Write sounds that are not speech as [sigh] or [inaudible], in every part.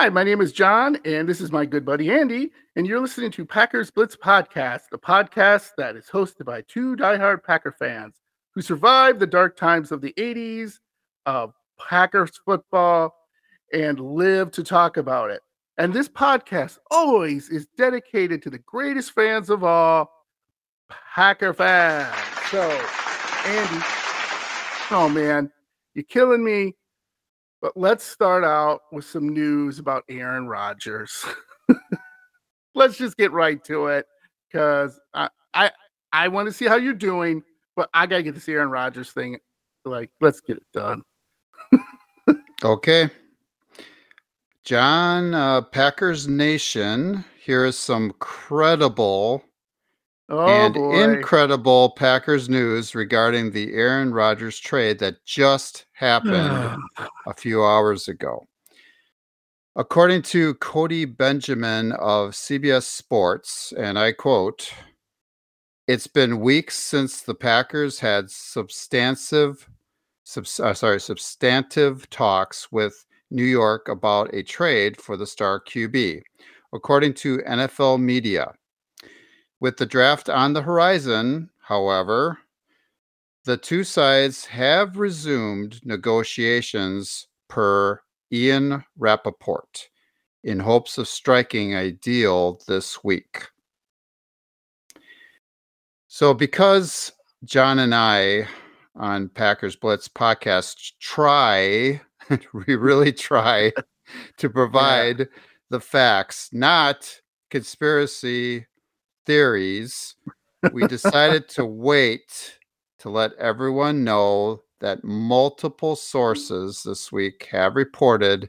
Hi, my name is John, and this is my good buddy Andy, and you're listening to Packers Blitz Podcast, the podcast that is hosted by two diehard Packer fans who survived the dark times of the 80s of Packers football and live to talk about it. And this podcast always is dedicated to the greatest fans of all, Packer fans. So, Andy, oh man, you're killing me. But let's start out with some news about Aaron Rodgers. [laughs] let's just get right to it because I I, I want to see how you're doing, but I gotta get this Aaron Rodgers thing. Like, let's get it done. [laughs] okay. John, uh, Packers Nation, here is some credible Oh and boy. incredible Packers news regarding the Aaron Rodgers trade that just happened a few hours ago. According to Cody Benjamin of CBS Sports, and I quote, it's been weeks since the Packers had substantive, subs, uh, sorry, substantive talks with New York about a trade for the star QB. According to NFL media, with the draft on the horizon, however, the two sides have resumed negotiations per Ian Rapoport in hopes of striking a deal this week. So, because John and I on Packers Blitz podcast try, [laughs] we really try [laughs] to provide yeah. the facts, not conspiracy theories, we decided to [laughs] wait to let everyone know that multiple sources this week have reported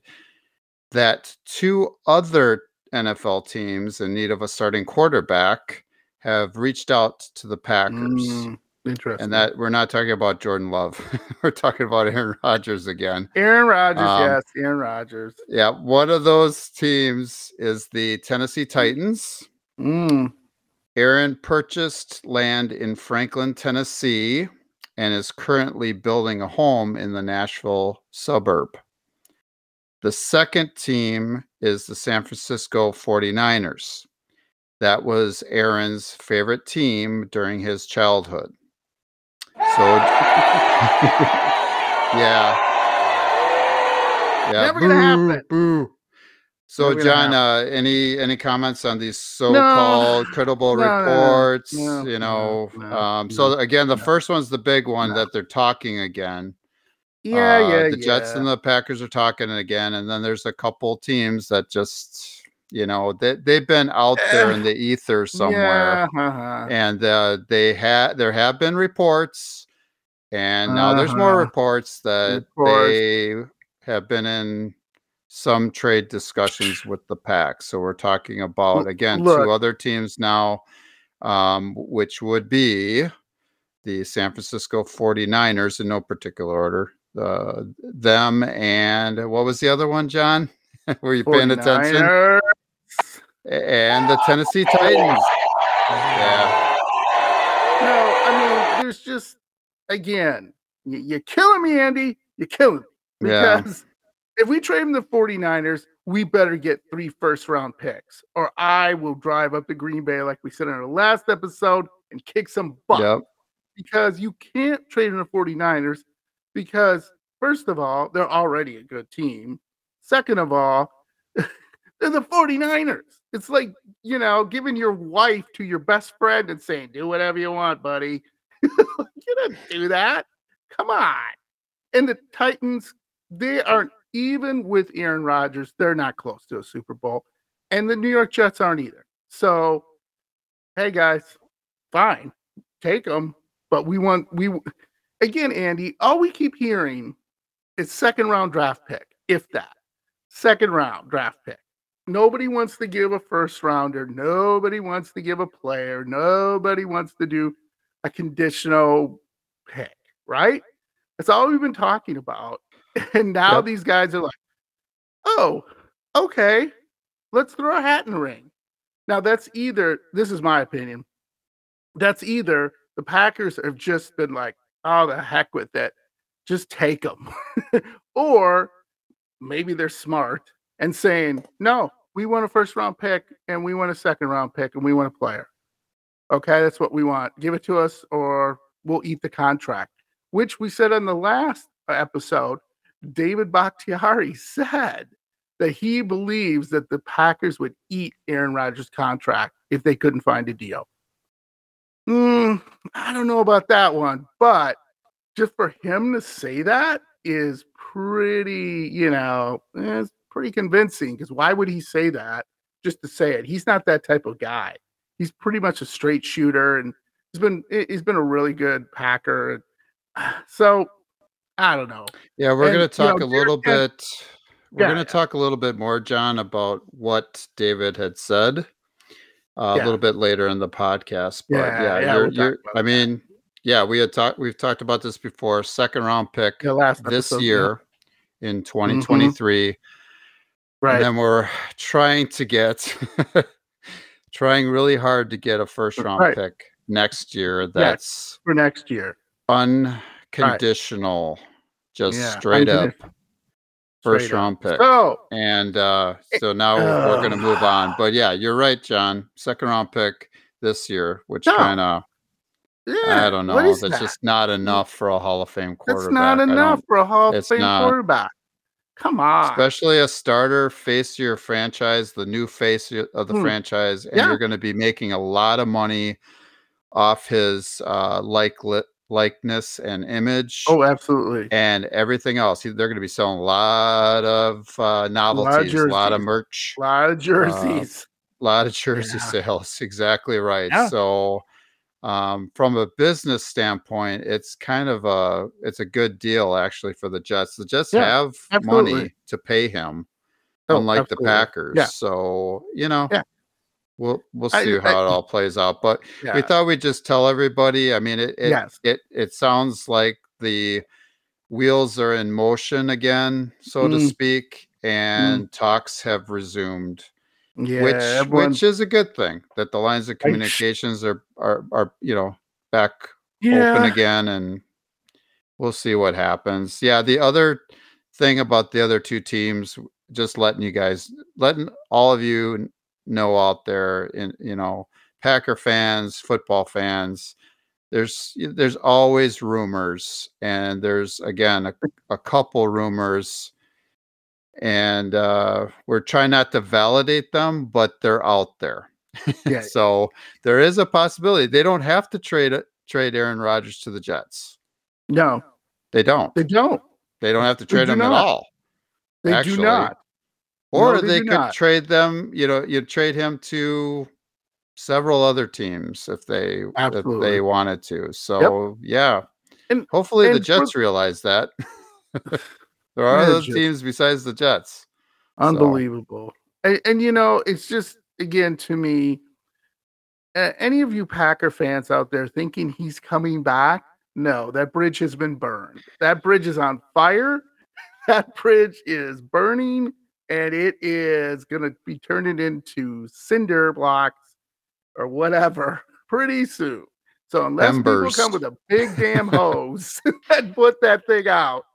that two other NFL teams in need of a starting quarterback have reached out to the Packers. Mm, interesting. And that we're not talking about Jordan Love. [laughs] we're talking about Aaron Rodgers again. Aaron Rodgers, um, yes, Aaron Rodgers. Yeah, one of those teams is the Tennessee Titans. Mm. Aaron purchased land in Franklin, Tennessee, and is currently building a home in the Nashville suburb. The second team is the San Francisco 49ers. That was Aaron's favorite team during his childhood. So, [laughs] yeah. Yeah. Never gonna happen. Boo. So, John, uh, any any comments on these so-called no, credible no, reports? No, you know, um, so again, the first one's the big one that they're talking again. Yeah, uh, yeah, the Jets yeah. and the Packers are talking again, and then there's a couple teams that just, you know, they they've been out there in the ether [laughs] somewhere, yeah, uh-huh. and uh, they had there have been reports, and now uh-huh. there's more Uh-huh. reports that Reports. they have been in some trade discussions with the pack. So we're talking about again look. two other teams now, um, which would be the San Francisco 49ers in no particular order. Uh, them and what was the other one, John? [laughs] Were you paying attention? 49ers. And the Tennessee Titans. Yeah. No, I mean, there's just again, you're killing me, Andy. You're killing me Yeah. because if we trade him the 49ers, we better get three first round picks, or I will drive up to Green Bay, like we said in our last episode, and kick some butt. Yep. Because you can't trade in the 49ers because, first of all, they're already a good team. Second of all, [laughs] they're the 49ers. It's like, you know, giving your wife to your best friend and saying, do whatever you want, buddy. [laughs] you don't do that. Come on. And the Titans, they aren't even with Aaron Rodgers, they're not close to a Super Bowl. And the New York Jets aren't either. So, hey guys, fine, take them. But we want, we, again, Andy, all we keep hearing is second round draft pick, if that. Second round draft pick. Nobody wants to give a first rounder. Nobody wants to give a player. Nobody wants to do a conditional pick, right? That's all we've been talking about. [laughs] And now Yep. these guys are like, oh, okay, let's throw a hat in the ring. Now, that's either, this is my opinion, that's either the Packers have just been like, oh, the heck with it, just take them. [laughs] or maybe they're smart and saying, no, we want a first round pick and we want a second round pick and we want a player. Okay, that's what we want. Give it to us or we'll eat the contract, which we said on the last episode. David Bakhtiari said that he believes that the Packers would eat Aaron Rodgers' contract if they couldn't find a deal. Mm, I don't know about that one, but just for him to say that is pretty, you know, it's pretty convincing because why would he say that just to say it? He's not that type of guy. He's pretty much a straight shooter and he's been he's been a really good Packer. [sighs] So I don't know. Yeah, we're going to talk you know, a little bit. We're Yeah, going yeah. to talk a little bit more, John, about what David had said uh, a little bit later in the podcast. But Yeah, yeah, yeah, you're, you're. I mean, yeah, we had talked. We've talked about this before. Second round pick last this episode, yeah. year in 2023, right? and then we're trying to get, [laughs] trying really hard to get a first round Right. pick next year. That's for next year. Unconditional, just Yeah, straight up unconditional. first Straight up. round pick. So And uh, so now we're going to move on. [sighs] But yeah, you're right, John. Second round pick this year, which No. kind of yeah, I don't know. is That's that? just not enough for a Hall of Fame quarterback. That's not enough for a Hall of Fame not. quarterback. Come on. especially a starter face of your franchise, the new face of the Hmm. franchise, and Yeah. you're going to be making a lot of money off his uh, like likeness and image. oh, absolutely. and everything else. They're going to be selling a lot of uh, novelties, a lot of merch, A lot of jerseys. a lot of jersey Yeah. sales. [laughs] Exactly right. Yeah. So, um, from a business standpoint, it's kind of a it's a good deal actually for the Jets. The Jets Yeah, have absolutely. money to pay him, Oh, unlike absolutely. the Packers. So you know. We'll we'll see I- how it all plays out, but yeah. we thought we'd just tell everybody. I mean, it it, Yes. it it sounds like the wheels are in motion again, so to Mm. speak, and talks have resumed, yeah. which everyone, which is a good thing that the lines of I- communications are are are you know back yeah. open again, and we'll see what happens. Yeah, the other thing about the other two teams, just letting you guys, letting all of you know out there, in you know, Packer fans, football fans. There's there's always rumors, and there's again a, a couple rumors, and uh, we're trying not to validate them, but they're out there. [laughs] Yeah. so there is a possibility they don't have to trade trade Aaron Rodgers to the Jets. No, They don't. they don't. They don't have to trade do him at all. They Actually, do not. Or No, they they could not. trade them, you know, you'd trade him to several other teams if they if they wanted to. So yeah. And- hopefully the and for- Jets realize that. [laughs] there are other teams besides the Jets. Unbelievable. And, and you know, it's just again to me, uh, any of you Packer fans out there thinking he's coming back? No, that bridge has been burned. That bridge is on fire. [laughs] That bridge is burning, and it is going to be turning into cinder blocks or whatever [laughs] pretty soon. So unless Embers. people come with a big damn [laughs] hose [laughs] and put that thing out,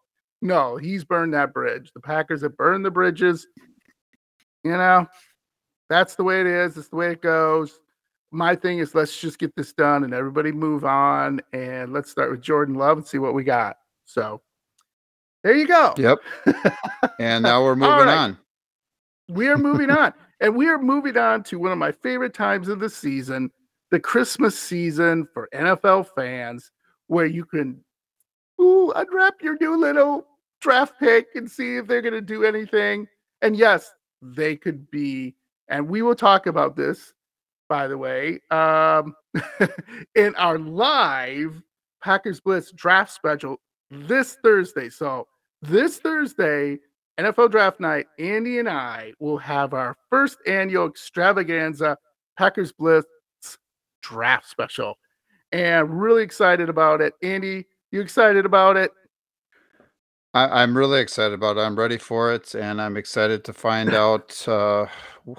no, he's burned that bridge. The Packers have burned the bridges. You know, that's the way it is. It's the way it goes. My thing is let's just get this done and everybody move on. And let's start with Jordan Love and see what we got. So there you go. Yep. And now we're moving right. on. We are moving on. And we are moving on to one of my favorite times of the season, the Christmas season for NFL fans, where you can ooh, unwrap your new little draft pick and see if they're going to do anything. And yes, they could be. And we will talk about this, by the way, um, [laughs] in our live Packers Blitz draft special this Thursday. So this Thursday, NFL Draft Night, Andy and I will have our first annual extravaganza Packers Blitz draft special. And really excited about it. Andy, you excited about it? I, I'm really excited about it. I'm ready for it, and I'm excited to find [laughs] out uh,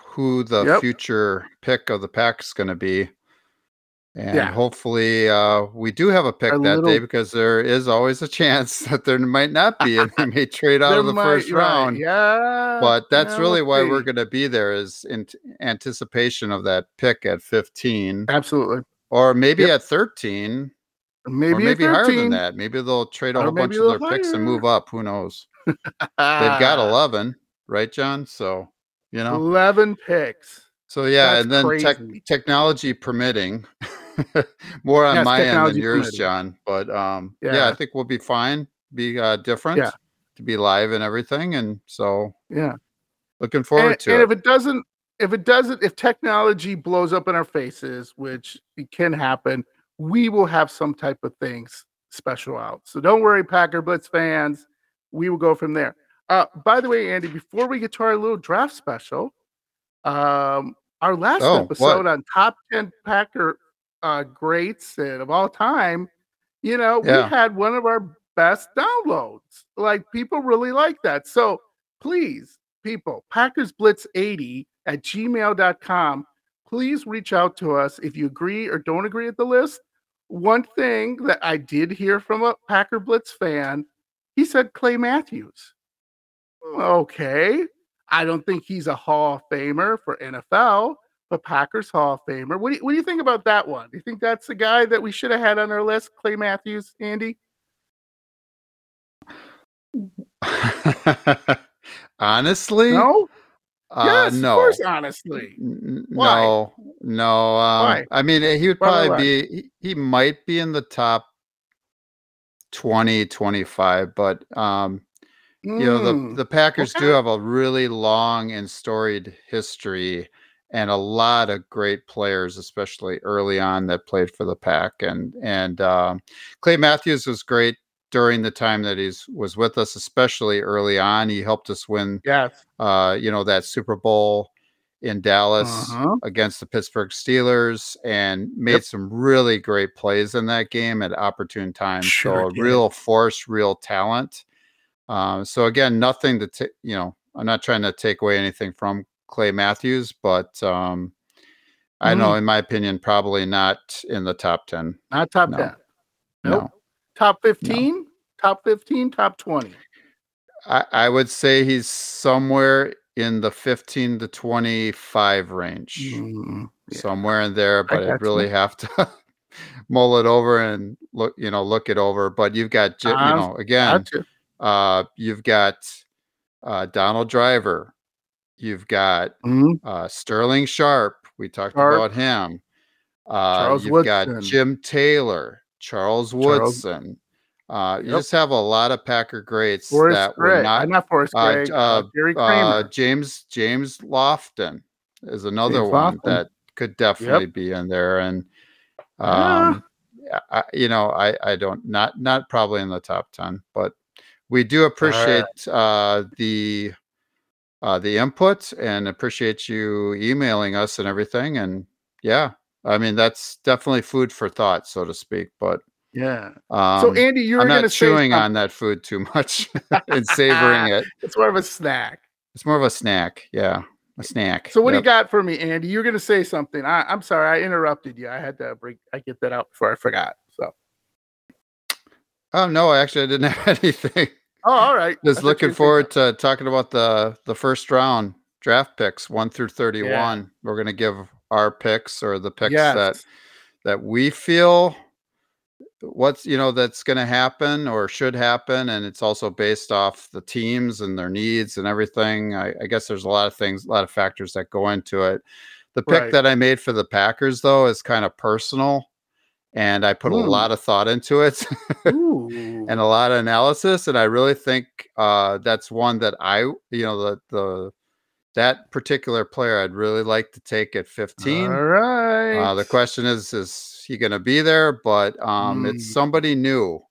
who the Yep. future pick of the pack is going to be. And Yeah. hopefully, uh, we do have a pick Our that day because there is always a chance [laughs] that there might not be, and they [laughs] may trade out of the might- first right, round. Yeah. But that's yeah, really why we're going to be there is in anticipation of that pick at 15 absolutely or maybe Yep. at 13 maybe or maybe higher than that. Maybe they'll trade a whole bunch of their little picks and move up. Who knows? They've got [laughs] 11, right, John? So, you know, 11 picks. so yeah, That's and then tech technology permitting, [laughs] more on Yes, my end than yours, permitting. John. But um, yeah. Yeah. I think we'll be fine, be uh, different, Yeah. to be live and everything. And so Yeah. looking forward and, to and it. if it doesn't if it doesn't if technology blows up in our faces which it can happen we will have some type of things special out so don't worry packer blitz fans we will go from there uh by the way andy before we get to our little draft special um our last Oh, episode what? on top 10 packer uh greats and of all time you know Yeah. we had one of our best downloads. Like people really like that. So please people packers blitz 80 at gmail.com please reach out to us if you agree or don't agree with the list. One thing that i did hear from a packer blitz fan he said clay matthews. Okay. I don't think he's a hall of famer for nfl but packers hall of famer what do, you, what do you think about that one do you think that's the guy that we should have had on our list clay matthews andy [laughs] Honestly, no uh, yes no. of course honestly N- Why? No, no. Um, Why? I mean, he would why, probably why? be, he, he might be in the top 20, 25, but, um, you know, the, Mm, the Packers do have a really long and storied history and a lot of great players, especially early on that played for the Pack. And, and, um, Clay Matthews was great during the time that he's was with us, especially early on. He helped us win yes uh, you know, that Super Bowl in Dallas Uh-huh. against the Pittsburgh Steelers and made Yep. some really great plays in that game at opportune times. Sure so did. real force, real talent. Um, so again, nothing to ta- you know, I'm not trying to take away anything from Clay Matthews, but um, I know, Mm. in my opinion, probably not in the top 10. Not top No. 10. Nope. No. Top 15, top 15, top 20. I, I would say he's somewhere in the 15 to 25 range. Mm, yeah. somewhere in there, but I, gotcha. really have to [laughs] mull it over and look, you know, look it over. But you've got, you Um, know, again, Gotcha. uh, you've got uh, Donald Driver, you've got Mhm. uh, Sterling Sharpe. We talked Sharpe. about him. Uh, Charles you've got Jim Taylor, Charles Charles- Woodson. Uh, You Yep. just have a lot of Packer greats Forrest that Gregg. were not uh, not Forrest uh, Gregg. Uh. James James Lofton is another James one Lofton. that could definitely be in there, and um, yeah, I, you know, I I don't not not probably in the top ten, but we do appreciate uh, the uh, the input and appreciate you emailing us and everything, and yeah, I mean that's definitely food for thought, so to speak, but. yeah. Um, So, Andy, you're I'm not chewing on that food too much [laughs] and savoring it. It's more of a snack. It's more of a snack. Yeah, a snack. So, what do you got for me, Andy? You're going to say something. I, I'm sorry, I interrupted you. I had to break. I get that out before I forgot. So, Oh no, actually, I didn't [laughs] have anything. Oh, all right. Just looking forward to talking about the the first round draft picks, one through thirty-one. We're gonna give our picks or the picks Yes. that that we feel what's you know that's going to happen or should happen and it's also based off the teams and their needs and everything I, I guess there's a lot of things a lot of factors that go into it the pick Right. that i made for the packers though is kind of personal and i put a Hmm. lot of thought into it [laughs] and a lot of analysis and i really think uh that's one that i you know the the that particular player i'd really like to take at 15 All right. uh, the question is, is he going to be there? But um, Mm. it's somebody new,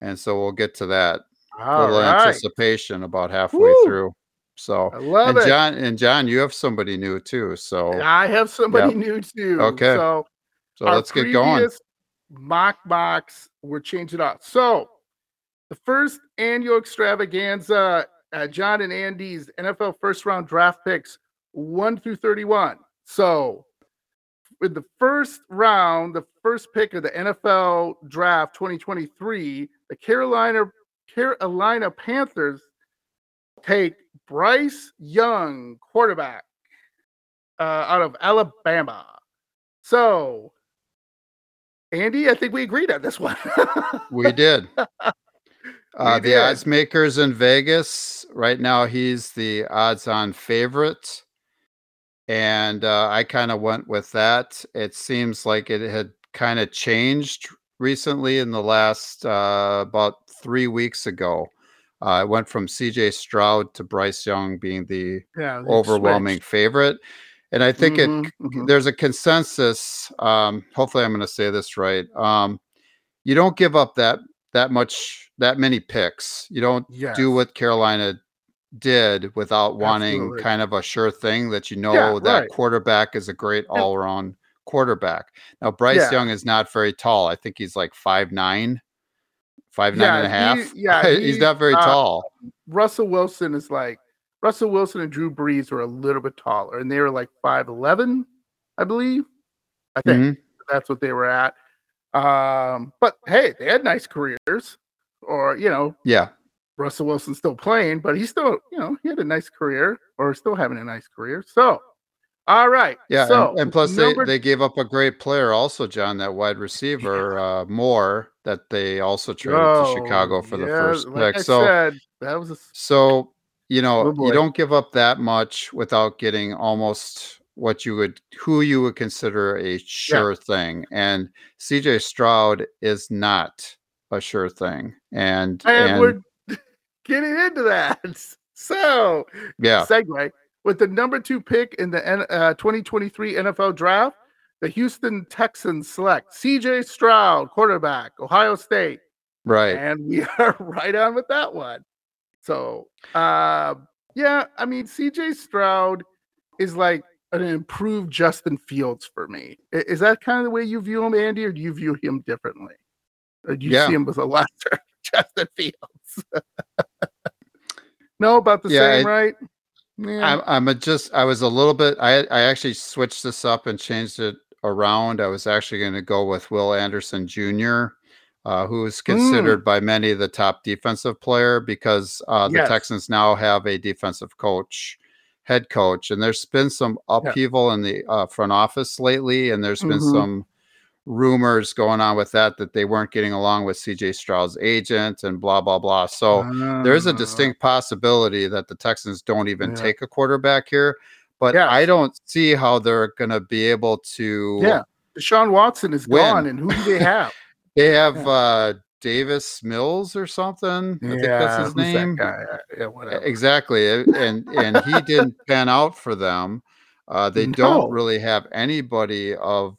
and so we'll get to that. All little right. anticipation about halfway Woo! through. So, I love and it. John, and John, you have somebody new too. So, I have somebody Yep. new too. Okay. So, so let's get going. Mock box, we're changing it up. So, the first annual extravaganza, uh, John and Andy's NFL first round draft picks, one through thirty-one. So, in the first round, the first pick of the NFL draft 2023, the Carolina Carolina Panthers take Bryce Young, quarterback uh, out of Alabama. So, Andy, I think we agreed on this one. we did. [laughs] Uh, the odds makers in Vegas right now, he's the odds-on favorite, and uh, I kind of went with that. It seems like it had kind of changed recently in the last uh, about three weeks ago. Uh, it went from C.J. Stroud to Bryce Young being the yeah, overwhelming switched. favorite, and I think it Mhm, mhm. there's a consensus. Um, hopefully, I'm going to say this right. Um, you don't give up that that much that many picks. You don't Yes. do what Carolina did without wanting Absolutely. kind of a sure thing that you know Yeah, that right. quarterback is a great all around quarterback. Now Bryce Yeah. Young is not very tall. I think he's like five nine, five nine Yeah, and a half. he- yeah, [laughs] he's he, not very uh, tall. Russell Wilson is like Russell Wilson and Drew Brees were a little bit taller, and they were like five eleven, I believe. I think Mhm. that's what they were at. Um, but hey, they had nice careers, or you know, Yeah, Russell Wilson's still playing, but he's still, you know, he had a nice career, or still having a nice career. So, all right, Yeah, So and, and plus they, number- they gave up a great player also, John, that wide receiver uh, Moore that they also traded Oh, to Chicago for the yeah, first like pick. I so said, that was a so you know Oh, you don't give up that much without getting almost what you would who you would consider a sure thing. And CJ Stroud is not a sure thing. And and, and we're [laughs] getting into that. [laughs] So, yeah, segue with the number two pick in the uh, 2023 NFL Draft. The Houston Texans select C.J. Stroud, quarterback, Ohio State, right. and we [laughs] are right on with that one. So, uh, yeah, I mean, C.J. Stroud is like an improved Justin Fields for me. Is that kind of the way you view him, Andy, or do you view him differently? Or do you Yeah. see him as a [laughs] lesser Justin Fields? [laughs] no, about the Yeah, same, I- right? Yeah. I'm, I'm a just I was a little bit I I actually switched this up and changed it around. I was actually going to go with Will Anderson Jr., uh, who is considered by many the top defensive player because uh, the Yes. Texans now have a defensive coach, head coach, and there's been some upheaval in the uh, front office lately, and there's been Mhm. some rumors going on with that that they weren't getting along with CJ Stroud's agent and blah blah blah. So there is a Ah. distinct possibility that the Texans don't even Yeah. take a quarterback here, but Yes. I don't see how they're going to be able to. Yeah. Deshaun Watson is Win. gone, and who do they have? They have Yeah. uh, Davis Mills or something. I think that's his who's that name. guy? Yeah, whatever. Exactly, uh, and and he didn't [laughs] pan out for them. Uh, they No. don't really have anybody of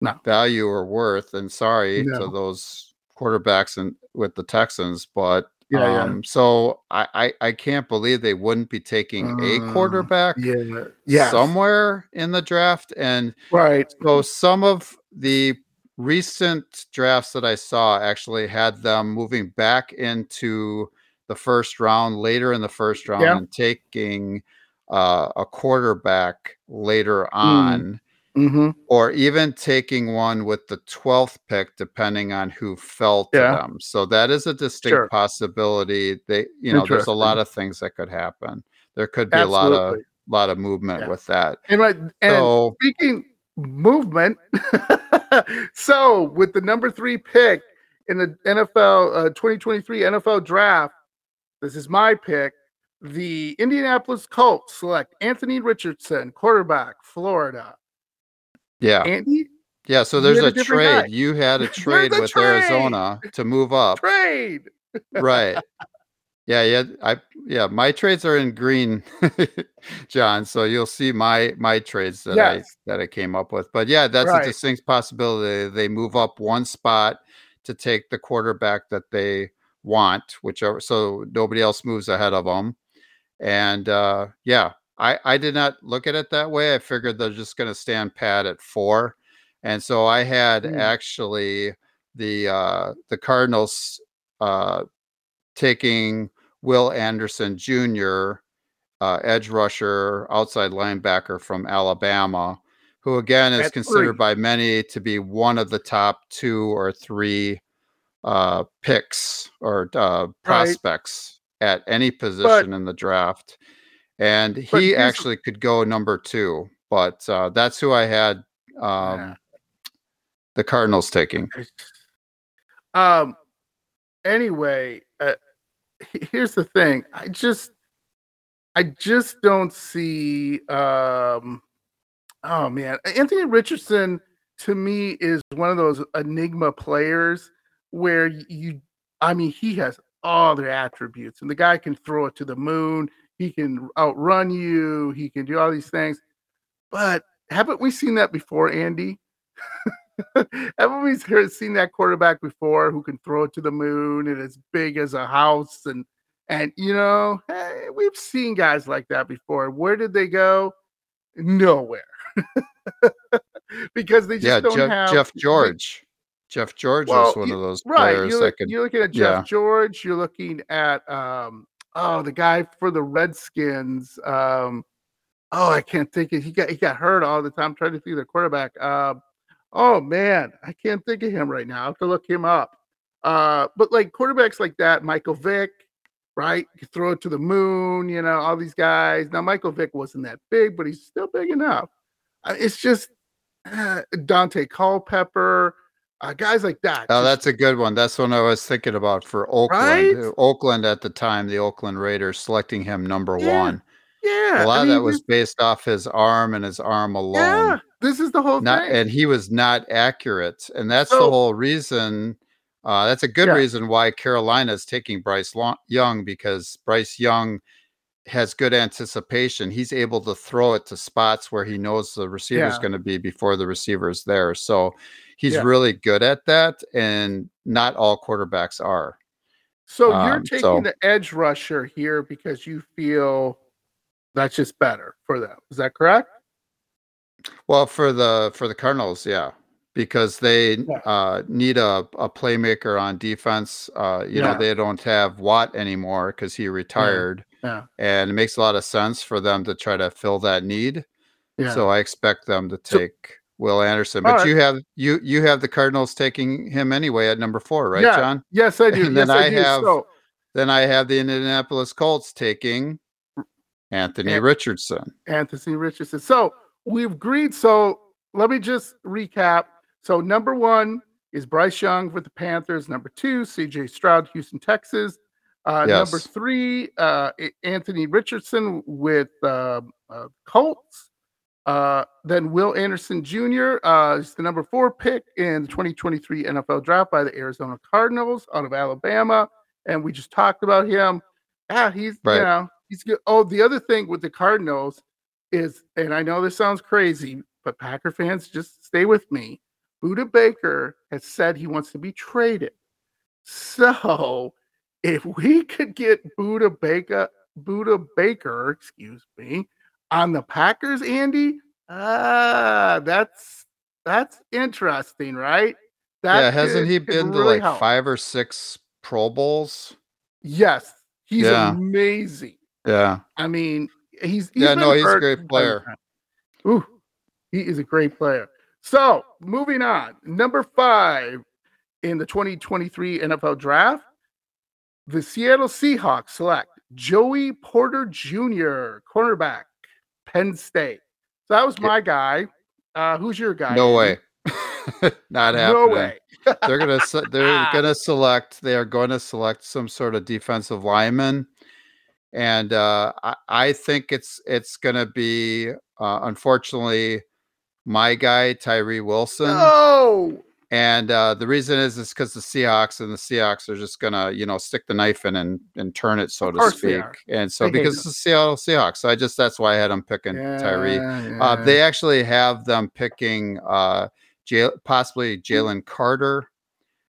No. value or worth. And sorry No. to those quarterbacks and with the Texans, but Yeah, yeah. um, so I, I I can't believe they wouldn't be taking Uh, a quarterback Yeah, yes. somewhere in the draft. And right. so some of the recent drafts that I saw actually had them moving back into the first round, later in the first round, Yeah. and taking uh, a quarterback later Mm. on, hmm or even taking one with the 12th pick, depending on who fell to Yeah. them. So that is a distinct Sure. possibility. They, you know, there's a lot of things that could happen. There could be a lot of Absolutely. lot of movement Yeah. with that. And right, and So speaking movement, [laughs] so with the number three pick in the NFL uh, 2023 NFL draft, this is my pick. The Indianapolis Colts select Anthony Richardson, quarterback, Florida. yeah. Andy, Yeah, so there's a a trade. guy. You had a [laughs] trade a with trade. Arizona to move up. trade. [laughs] Right. Yeah, yeah. I yeah, my trades are in green, [laughs] John. So you'll see my my trades that I that I came up with. But yeah, that's Right. a distinct possibility. They move up one spot to take the quarterback that they want, whichever so nobody else moves ahead of them. And uh yeah, I I did not look at it that way. I figured they're just going to stand pat at 4. And so I had Mm. actually the uh the Cardinals uh taking Will Anderson Jr., uh, edge rusher, outside linebacker from Alabama, who again is considered three. by many to be one of the top two or three uh, picks or uh, prospects at any position in the draft. And he actually could go number two, but uh, that's who I had um, Yeah. the Cardinals taking. Um. Anyway, uh, here's the thing. I just, I just don't see. Um. Oh man, Anthony Richardson to me is one of those enigma players where you. I mean, he has all the attributes, and the guy can throw it to the moon. He can outrun you. He can do all these things. But haven't we seen that before, Andy? [laughs] [laughs] heard- seen that quarterback before who can throw it to the moon and as big as a house and and you know hey, we've seen guys like that before. Where did they go? Nowhere. [laughs] because they just Yeah, don't Jeff, have Jeff George. Jeff George Well, was one you- of those Right. players You're, that could. you're looking at Jeff yeah. George. You're looking at um oh the guy for the Redskins. Um oh I can't think of he got he got hurt all the time. I'm trying to think of the quarterback. Um oh man, I can't think of him right now. I have to look him up. Uh but like quarterbacks like that, Michael Vick, right? You throw it to the moon, you know, all these guys. Now Michael Vick wasn't that big, but he's still big enough. Uh, it's just uh, Daunte Culpepper, uh, guys like that. Oh, just- that's a good one. That's one I was thinking about for Oakland. Right? Oakland at the time, the Oakland Raiders selecting him number Yeah, one. Yeah, A lot I of that was based off his arm and his arm alone. yeah. This is the whole Not thing. and he was not accurate, and that's the whole reason. Uh, that's a good Yeah. reason why Carolina is taking Bryce Lo- Young because Bryce Young has good anticipation. He's able to throw it to spots where he knows the receiver's Yeah. going to be before the receiver's there. So he's Yeah. really good at that, and not all quarterbacks are. so you're um, taking so- the edge rusher here because you feel that's just better for them. Is that correct? Well, for the for the Cardinals, yeah, because they Yeah. uh, need a, a playmaker on defense. Uh, you Yeah. know, they don't have Watt anymore because he retired, Yeah. and it makes a lot of sense for them to try to fill that need. Yeah. So I expect them to So- take Will Anderson. But right. you have you you have the Cardinals taking him anyway at number four, right. John? yes, I do. And yes, then I, I do. have- So Then I have the Indianapolis Colts taking Anthony Yeah. Richardson. Anthony Richardson. So we've agreed. So let me just recap. So number one is Bryce Young with the Panthers. Number two, CJ Stroud, Houston, Texas. Uh, Number three, uh, Anthony Richardson with uh, uh, Colts. Uh, then Will Anderson Jr. Uh, is the number four pick in the 2023 NFL draft by the Arizona Cardinals out of Alabama. And we just talked about him. Yeah, he's Right. you know he's good. Oh, the other thing with the Cardinals is, and I know this sounds crazy, but Packer fans just stay with me. Budda Baker has said he wants to be traded. So [laughs] if we could get Budda Baker, Budda Baker, excuse me, on the Packers, Andy, ah, that's that's interesting, right? That yeah, hasn't could- he been to really like help. five or six Pro Bowls? Yes, he's Yeah. amazing. Yeah. I mean, he's, he's Yeah, no, he's a great from time to player. Ooh, he is a great player. So moving on, number five in the 2023 NFL Draft, the Seattle Seahawks select Joey Porter Jr., cornerback, Penn State. So that was my guy. Uh, who's your guy? No way. [laughs] Not happening. No way. they're gonna they're [laughs] gonna select they are going to select some sort of defensive lineman and uh i, I think it's it's gonna be uh unfortunately my guy tyree wilson No. and uh the reason is is because the seahawks and the seahawks are just gonna you know stick the knife in and and turn it so Of to speak and so hate because it's the seattle seahawks so i just that's why i had them picking tyree Yeah, uh, yeah. they actually have them picking uh, J- possibly Hmm. Jalen Carter,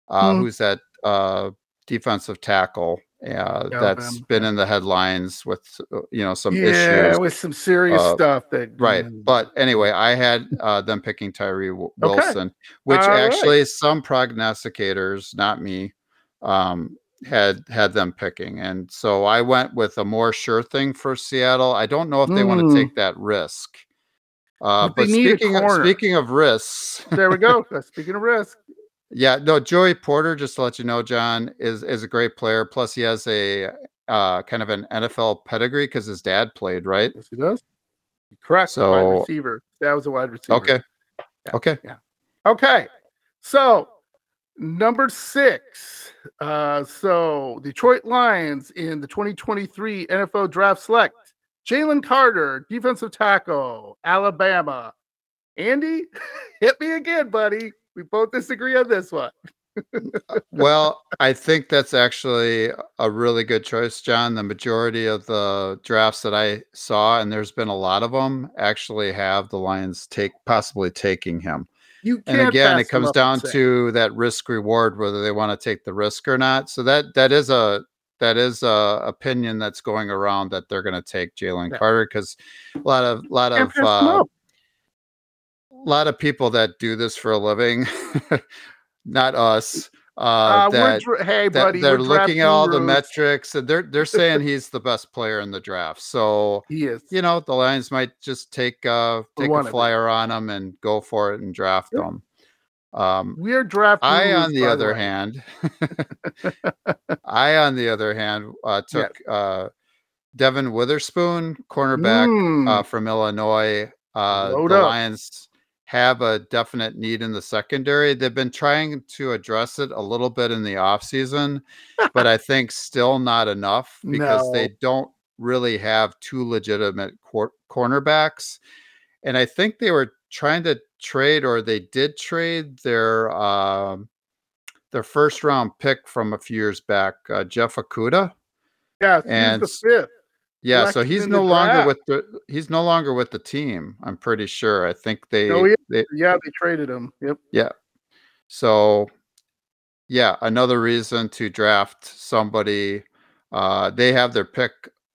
uh, Hmm. who's that uh, defensive tackle uh, that's Alabama, been in the headlines with uh, you know some yeah, issues. with some serious Uh, stuff that Right, but anyway, I had uh, them picking Tyree W- Okay. Wilson, which All right. actually some prognosticators, not me, um, had had them picking, and so I went with a more sure thing for Seattle. I don't know if they want Mm. to take that risk Uh, But but speaking of, speaking of risks, There we go. [laughs] Speaking of risk, yeah, no, Joey Porter, just to let you know, John is is a great player. Plus, he has a uh, kind of an NFL pedigree because his dad played, right? yes, he does. Correct. So- wide receiver. That was a wide receiver. Okay, Yeah. okay. Yeah. Okay. So number six. Uh, so Detroit Lions in the 2023 NFL Draft Select. Jalen Carter, defensive tackle, Alabama. Andy, [laughs] hit me again, buddy. We both disagree on this one. Well, I think that's actually a really good choice, John. The majority of the drafts that I saw, and there's been a lot of them, actually have the Lions take possibly taking him. You And again, it comes down to that risk reward, whether they want to take the risk or not. So that that is a that is a opinion that's going around that they're going to take Jalen Yeah. Carter because a lot of a lot of uh. Lot of people that do this for a living, [laughs] not us, uh, Uh, we're that dra- hey, that buddy, they're we're looking at all the metrics and they're they're saying he's the best player in the draft. So He is. you know the Lions might just take uh take a flyer on him and go for it and draft Yep. them. Um, We are draft. I, on the other hand, [laughs] [laughs] I, on the other hand, uh, Yeah. took uh, Devon Witherspoon, cornerback Mm, uh, from Illinois. Uh, Load the up. Lions have a definite need in the secondary. They've been trying to address it a little bit in the offseason, but I think still not enough [laughs] because No. they don't really have two legitimate cor- cornerbacks. And I think they were trying to trade, or they did trade their um, their first round pick from a few years back, uh, Jeff Okudah. yeah, and the fifth. Yeah, so he's no longer with the he's no longer with the team. I'm pretty sure. I think they, Oh, yeah. they Yeah, they traded him. Yep. Yeah. So yeah, another reason to draft somebody. Uh, they have their pick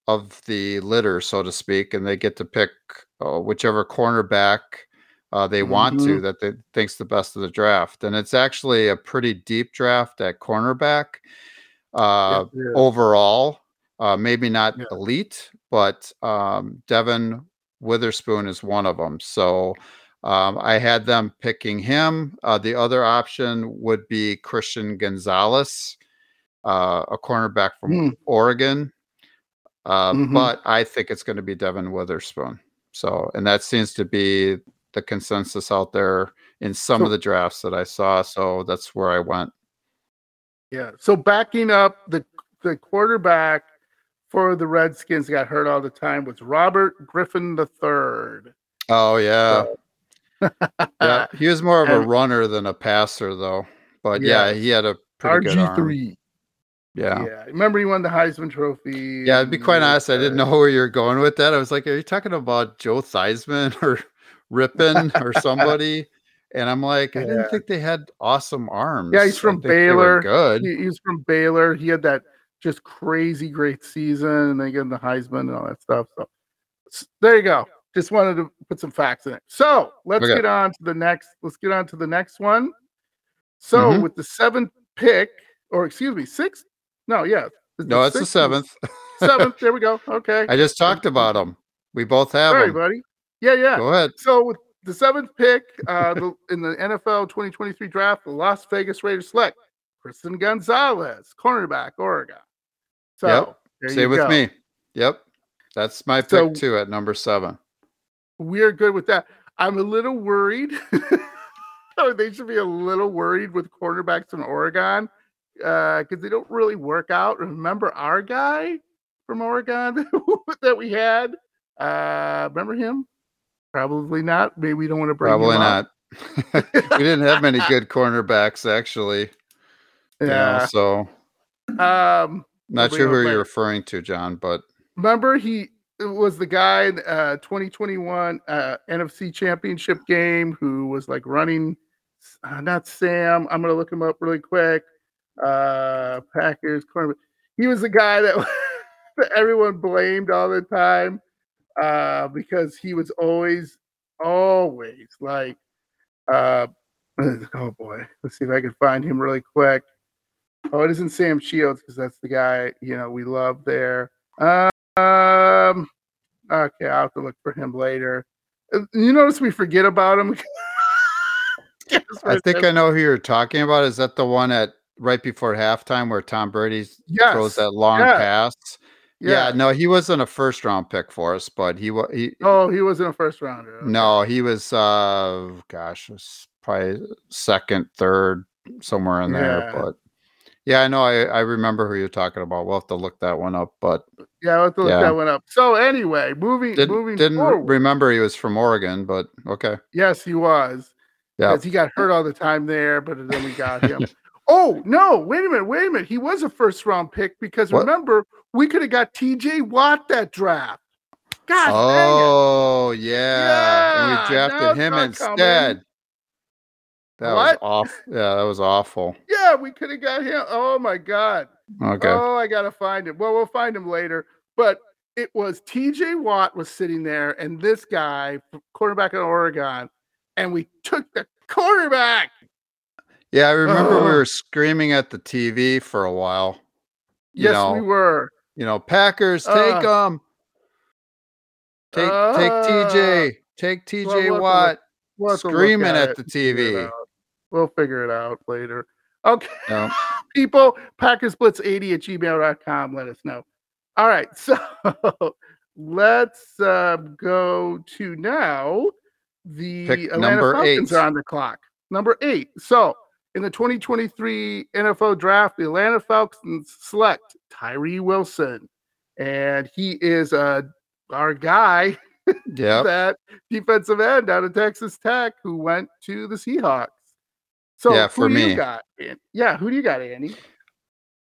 of the litter, so to speak, and they get to pick uh, whichever cornerback uh, they want to that they think's the best of the draft. And it's actually a pretty deep draft at cornerback. Uh, it is. overall. Uh, maybe not Yeah. elite, but um, Devon Witherspoon is one of them. So um, I had them picking him. Uh, the other option would be Christian Gonzalez, uh, a cornerback from Hmm. Oregon. Uh, Mhm. But I think it's going to be Devon Witherspoon. So, and that seems to be the consensus out there in some So- of the drafts that I saw. So that's where I went. Yeah. So backing up the the quarterback for the Redskins got hurt all the time was Robert Griffin the third. Oh yeah. [laughs] yeah, he was more of a runner than a passer, though. But yeah, Yes. he had a pretty good RG arm. Yeah. Yeah. Remember he won the Heisman Trophy. Yeah, to be quite honest, I didn't know where you're going with that. I was like, "Are you talking about Joe Theismann [laughs] or Rypien or somebody?" And I'm like, "I didn't think they had awesome arms." Yeah, he's from think they were Baylor. Good. He, he's from Baylor. He had that just crazy great season, and they get him the Heisman and all that stuff. So s- there you go. Just wanted to put some facts in it. So let's Okay. get on to the next. Let's get on to the next one. So Mhm. with the seventh pick, or excuse me, sixth? No, yeah. No, it's the seventh. Seventh. There we go. [laughs] Okay. I just talked about them. We both have Sorry, them. buddy. Yeah, yeah. Go ahead. So with the seventh pick uh, the, in the NFL 2023 draft, the Las Vegas Raiders select Christian Gonzalez, cornerback, Oregon. So Yep. Stay with go. me. Yep. That's my pick So- too at number seven. We're good with that. I'm a little worried. [laughs] oh, they should be a little worried with cornerbacks in Oregon because they don't really work out. Remember our guy from Oregon [laughs] that we had? Uh, remember him? Probably not. Maybe we don't want to bring Probably him up. Probably not. [laughs] we didn't have many good cornerbacks actually. You know, Yeah. so Um, not sure who you're referring to, John, but remember he was the guy in uh 2021 uh NFC championship game who was like running uh, not Sam I'm gonna look him up really quick uh Packers corner he was the guy that, [laughs] that everyone blamed all the time uh because he was always always like uh oh boy let's see if I can find him really quick oh it isn't Sam Shields because that's the guy you know we love there um, okay, I'll have to look for him later. Uh, You notice we forget about him. [laughs] I think I know who you're talking about. Is that the one at right before halftime where Tom Brady yes. throws that long yes, pass? Yeah, yes. no, he wasn't a first round pick for us, but he was he Oh, he wasn't a first rounder. okay. no, he was uh gosh, it was probably second, third, somewhere in there. But yeah, I know I, I remember who you're talking about. We'll have to look that one up, but Yeah, let's look Yeah. that one up. So anyway, moving didn't moving didn't forward. remember he was from Oregon, but okay. yes, he was. Yeah. Because he got hurt all the time there, but then we got him. [laughs] oh no! Wait a minute! Wait a minute! He was a first round pick because What? remember we could have got T.J. Watt that draft. God! Oh yeah. and we drafted him instead. That What? was off. Yeah, that was awful. Yeah, we could have got him. Oh my God! Okay. Oh, I gotta find him. Well, we'll find him later. But it was T.J. Watt was sitting there, and this guy, quarterback in Oregon, and we took the quarterback. yeah, I remember we were screaming at the TV for a while. You yes, know, we were. you know, Packers, take Uh, them. Take take uh, TJ. Take TJ we'll have to look- Watt. We'll have to look Screaming at it the and figure it TV. We'll figure it out later. Okay, No. [laughs] people, Packersblitz80 at gmail.com. Let us know. All right, [laughs] so let's uh, go to now the Pick Atlanta number Falcons eight. are on the clock. Number eight. So in the 2023 NFL draft, the Atlanta Falcons select Tyree Wilson. And he is uh, our guy [laughs] Yep. that defensive end out of Texas Tech who went to the Seahawks. So Yeah, for me. you got? Yeah, who do you got, Andy?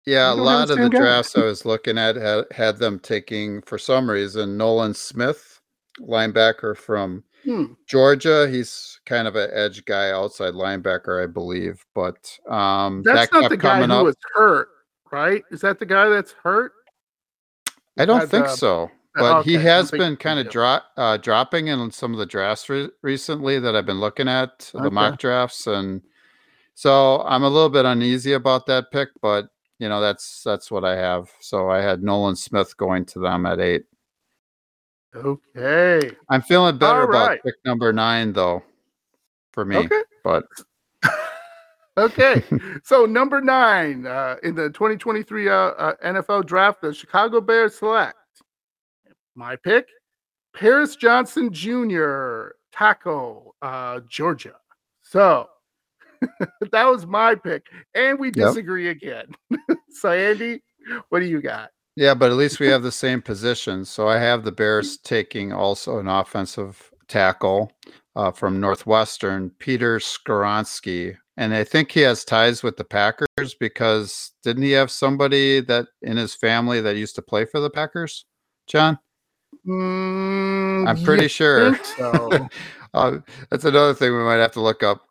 Yeah, a You don't have the lot of the guy. drafts I was looking at had, had them taking, for some reason, Nolan Smith, linebacker from Hmm. Georgia. He's kind of an edge guy, outside linebacker, I believe. But um, That's that not the guy who up. was hurt, right? Is that the guy that's hurt? I don't think uh, so, uh, but he okay, I has been kind of dro- uh, dropping in some of the drafts re- recently that I've been looking at, the mock drafts, and so I'm a little bit uneasy about that pick. But you know, that's that's what I have. So I had Nolan Smith going to them at eight. Okay. I'm feeling better All about right. pick number nine, though, for me. Okay. But [laughs] Okay. [laughs] so number nine uh, in the 2023 uh, uh, NFL draft, the Chicago Bears select my pick, Paris Johnson Jr., Taco, uh, Georgia. So [laughs] that was my pick, and we Yep. disagree again. [laughs] so Andy, what do you got? yeah, but at least we have the same position. So I have the Bears [laughs] taking also an offensive tackle uh, from Northwestern, Peter Skoronski. And I think he has ties with the Packers because didn't he have somebody that in his family that used to play for the Packers, John? Mm, I'm pretty yeah, sure. so. Uh, that's another thing we might have to look up.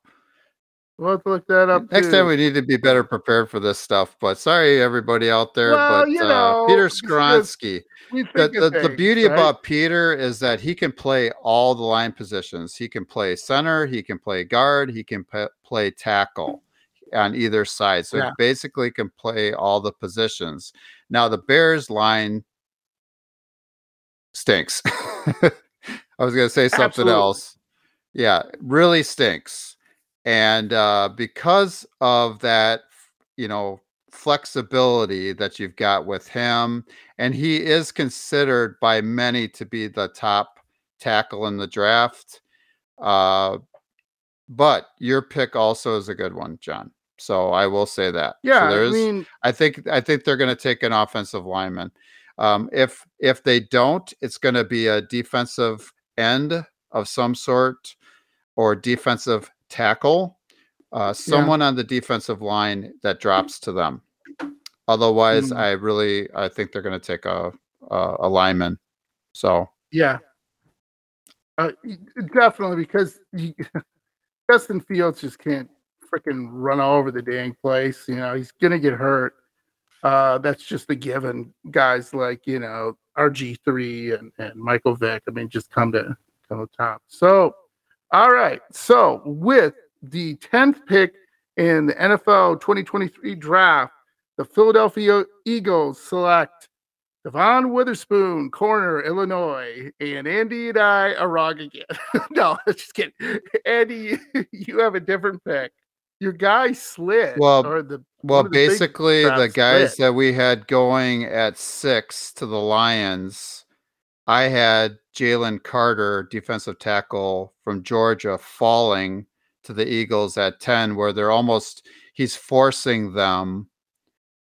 We'll have to look that up. Next too. time we need to be better prepared for this stuff. But sorry, everybody out there. Well, but you uh, know, Peter it's just- Skoronski. We The, the, of the beauty right? about Peter is that he can play all the line positions. He can play center, he can play guard, he can p- play tackle on either side. So Yeah. he basically can play all the positions. Now the Bears line stinks. [laughs] I was going to say something Absolutely. else. Yeah, really stinks. And uh, because of that, you know, flexibility that you've got with him, and he is considered by many to be the top tackle in the draft. Uh, but your pick also is a good one, John. So I will say that. So yeah, I mean, I think I think they're going to take an offensive lineman. Um, if if they don't, it's going to be a defensive end of some sort or defensive tackle, uh, someone on the defensive line that drops to them. Otherwise, Mm. I really I think they're going to take a, a a lineman. So yeah, uh, definitely because you, [laughs] Justin Fields just can't freaking run all over the dang place. You know, he's gonna get hurt. Uh, that's just a given. Guys like you know RG three and, and Michael Vick. I mean, just come to come to top. So, all right. So with the tenth pick in the NFL 2023 draft, the Philadelphia Eagles select Devon Witherspoon, corner, Illinois, and Andy and I are wrong again. [laughs] no, just kidding. Andy, [laughs] you have a different pick. Your guy slid. Well, or the Well, one the basically, the guys split. that we had going at six to the Lions, I had Jalen Carter, defensive tackle from Georgia, falling to the Eagles at 10, where they're almost he's forcing them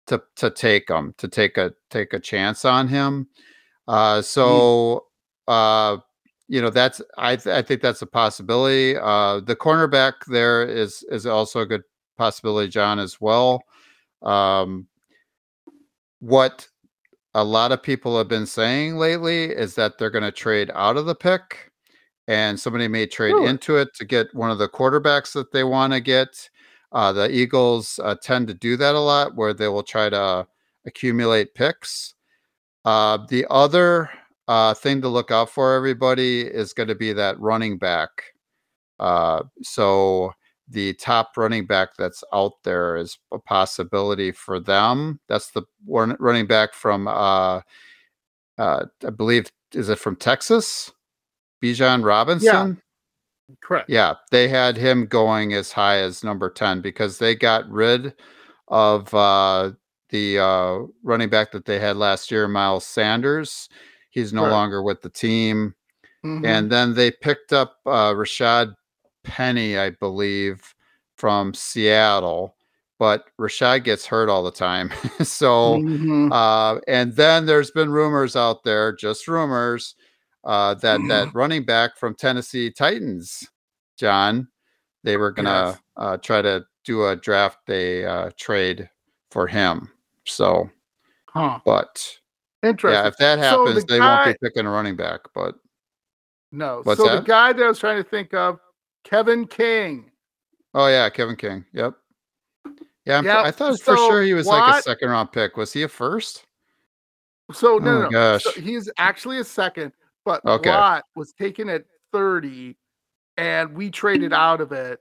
to to take him, to take a take a chance on him. Uh so uh you know that's I th- I think that's a possibility. Uh the cornerback there is is also a good possibility, John, as well. Um, what a lot of people have been saying lately is that they're going to trade out of the pick, and somebody may trade Really? into it to get one of the quarterbacks that they want to get. Uh, the Eagles uh, tend to do that a lot, where they will try to accumulate picks. Uh, the other uh, thing to look out for, everybody, is going to be that running back. Uh, so the top running back that's out there is a possibility for them. That's the one running back from, uh, uh, I believe, is it from Texas? Bijan Robinson. Correct. Yeah, they had him going as high as number 10 because they got rid of uh, the uh, running back that they had last year, Miles Sanders. He's no Correct. longer with the team. Mhm. And then they picked up uh, Rashad Penny, I believe, from Seattle. But Rashad gets hurt all the time. [laughs] so, Mhm. uh, and then there's been rumors out there, just rumors, uh, that that running back from Tennessee Titans, John, they were gonna Yes. uh, try to do a draft day uh, trade for him. So, huh. but Interesting. yeah, if that So happens, the they won't be picking a running back. But No. So the that? guy that I was trying to think of, Kevin King. oh yeah, Kevin King. Yep. Yeah, Yep, I thought for sure he was like a second round pick. Was he a first? So no, Oh no, gosh. So he's actually a second, but Okay. Watt was taken at 30 and we traded out of it.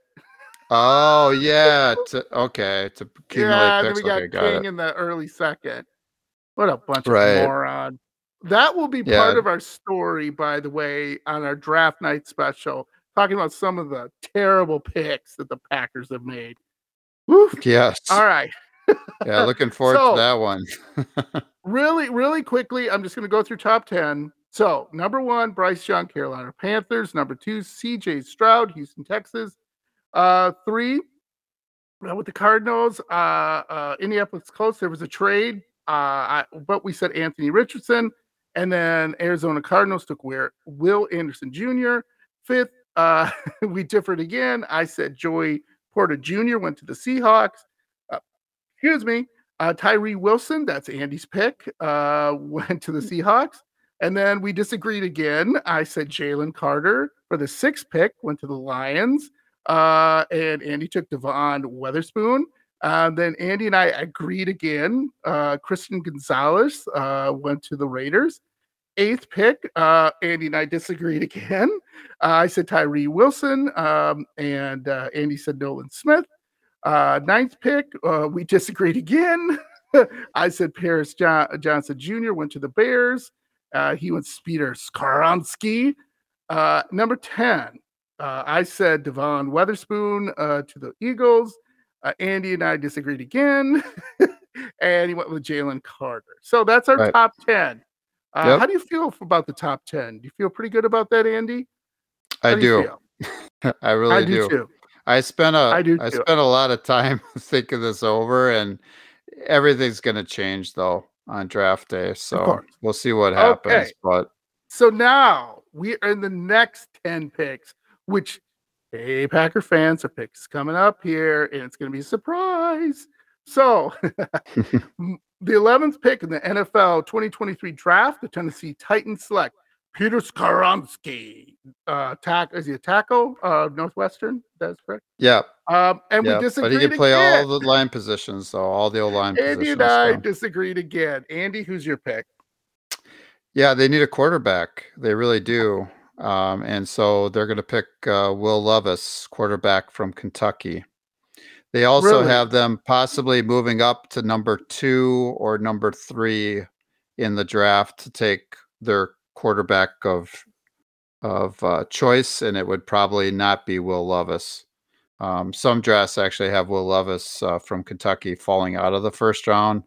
Oh yeah. [laughs] To, okay. To accumulate yeah, then we got okay, got King it. in the early second. What a bunch Right. of moron. That will be part of our story, by the way, on our draft night special, talking about some of the terrible picks that the Packers have made. Woof. Yes. All right. Yeah. Looking [laughs] forward So- to that one. [laughs] really, really quickly, I'm just going to go through top 10. So, number one, Bryce Young, Carolina Panthers. Number two, CJ Stroud, Houston, Texas. Uh, three, uh, with the Cardinals, uh, uh, Indianapolis Colts, there was a trade, uh, I, but we said Anthony Richardson. And then Arizona Cardinals took where Will Anderson Jr. Fifth, uh, [laughs] we differed again. I said Joey Porter Jr. went to the Seahawks. Uh, excuse me. Uh, Tyree Wilson, that's Andy's pick, uh, [laughs] went to the Seahawks. And then we disagreed again. I said Jalen Carter for the sixth pick, went to the Lions. Uh, and Andy took Devon Witherspoon. Uh, then Andy and I agreed again. Uh, Christian Gonzalez uh, went to the Raiders. Eighth pick, uh, Andy and I disagreed [laughs] again. Uh, I said Tyree Wilson, um, and uh, Andy said Nolan Smith. Uh, ninth pick, uh, we disagreed again. [laughs] I said Paris jo- Johnson Jr. went to the Bears. Uh, he went Peter Skoronski. Uh, number 10, uh, I said Devon Witherspoon uh, to the Eagles. Uh, Andy and I disagreed again. [laughs] and he went with Jalen Carter. So that's our Right. top 10. Uh, Yep. How do you feel about the top 10? Do you feel pretty good about that, Andy? I How you do. feel? [laughs] I really I do, too. I spent a I do I spent a lot of time [laughs] thinking this over, and everything's going to change though on draft day. So we'll see what happens. Okay. But So now we are in the next 10 picks, which, hey, Packer fans, our picks coming up here, and it's going to be a surprise. So, [laughs] the 11th pick in the NFL 2023 draft, the Tennessee Titans select Peter Skoronski. Uh, tack, is he a tackle? Uh, Northwestern? That's correct. yeah, Um, and yeah. we But disagreed he can play again. all the line positions, so all the old line Andy positions. and I so. disagreed again. Andy, who's your pick? Yeah, they need a quarterback. They really do. Um, and so they're going to pick uh, Will Levis, quarterback from Kentucky. They also Really? have them possibly moving up to number two or number three in the draft to take their quarterback of of uh, choice, and it would probably not be Will Levis. Um, some drafts actually have Will Levis uh, from Kentucky falling out of the first round.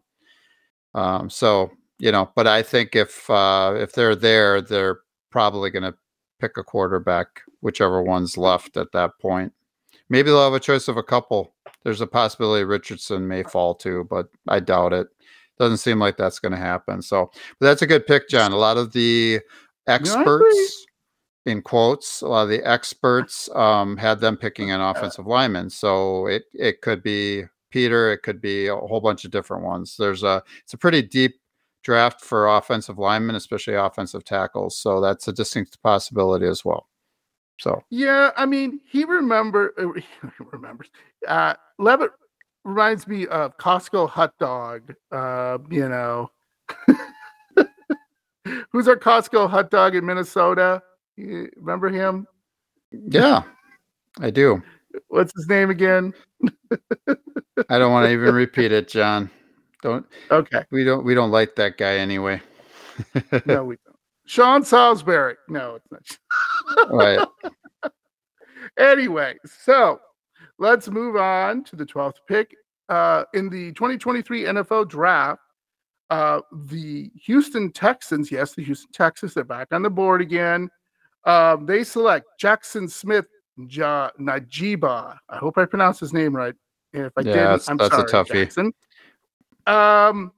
Um, so you know, but I think if uh, if they're there, they're probably going to pick a quarterback, whichever one's left at that point. Maybe they'll have a choice of a couple. There's a possibility Richardson may fall too, but I doubt it. Doesn't seem like that's going to happen. So, but that's a good pick, John. A lot of the experts, in quotes, a lot of the experts um, had them picking an [laughs] offensive lineman. So it it could be Peter, it could be a whole bunch of different ones. There's a it's a pretty deep draft for offensive linemen, especially offensive tackles. So that's a distinct possibility as well. So yeah, I mean, he remember uh, [laughs] he remembers. Uh, Levitt reminds me of Costco hot dog. Uh, you know, [laughs] who's our Costco hot dog in Minnesota? You remember him? Yeah, I do. What's his name again? I don't want to even [laughs] repeat it, John. Don't. Okay. We don't. We don't like that guy anyway. no, we don't. Sean Salisbury. No, it's not. Right. [laughs] anyway, so let's move on to the 12th pick. Uh, in the 2023 NFL draft, uh, the Houston Texans, yes, the Houston Texans, they're back on the board again. Um, they select Jaxon Smith ja- Njigba. I hope I pronounced his name right. If I Yeah, didn't, I'm that's a sorry, toughie. Jaxon. Um,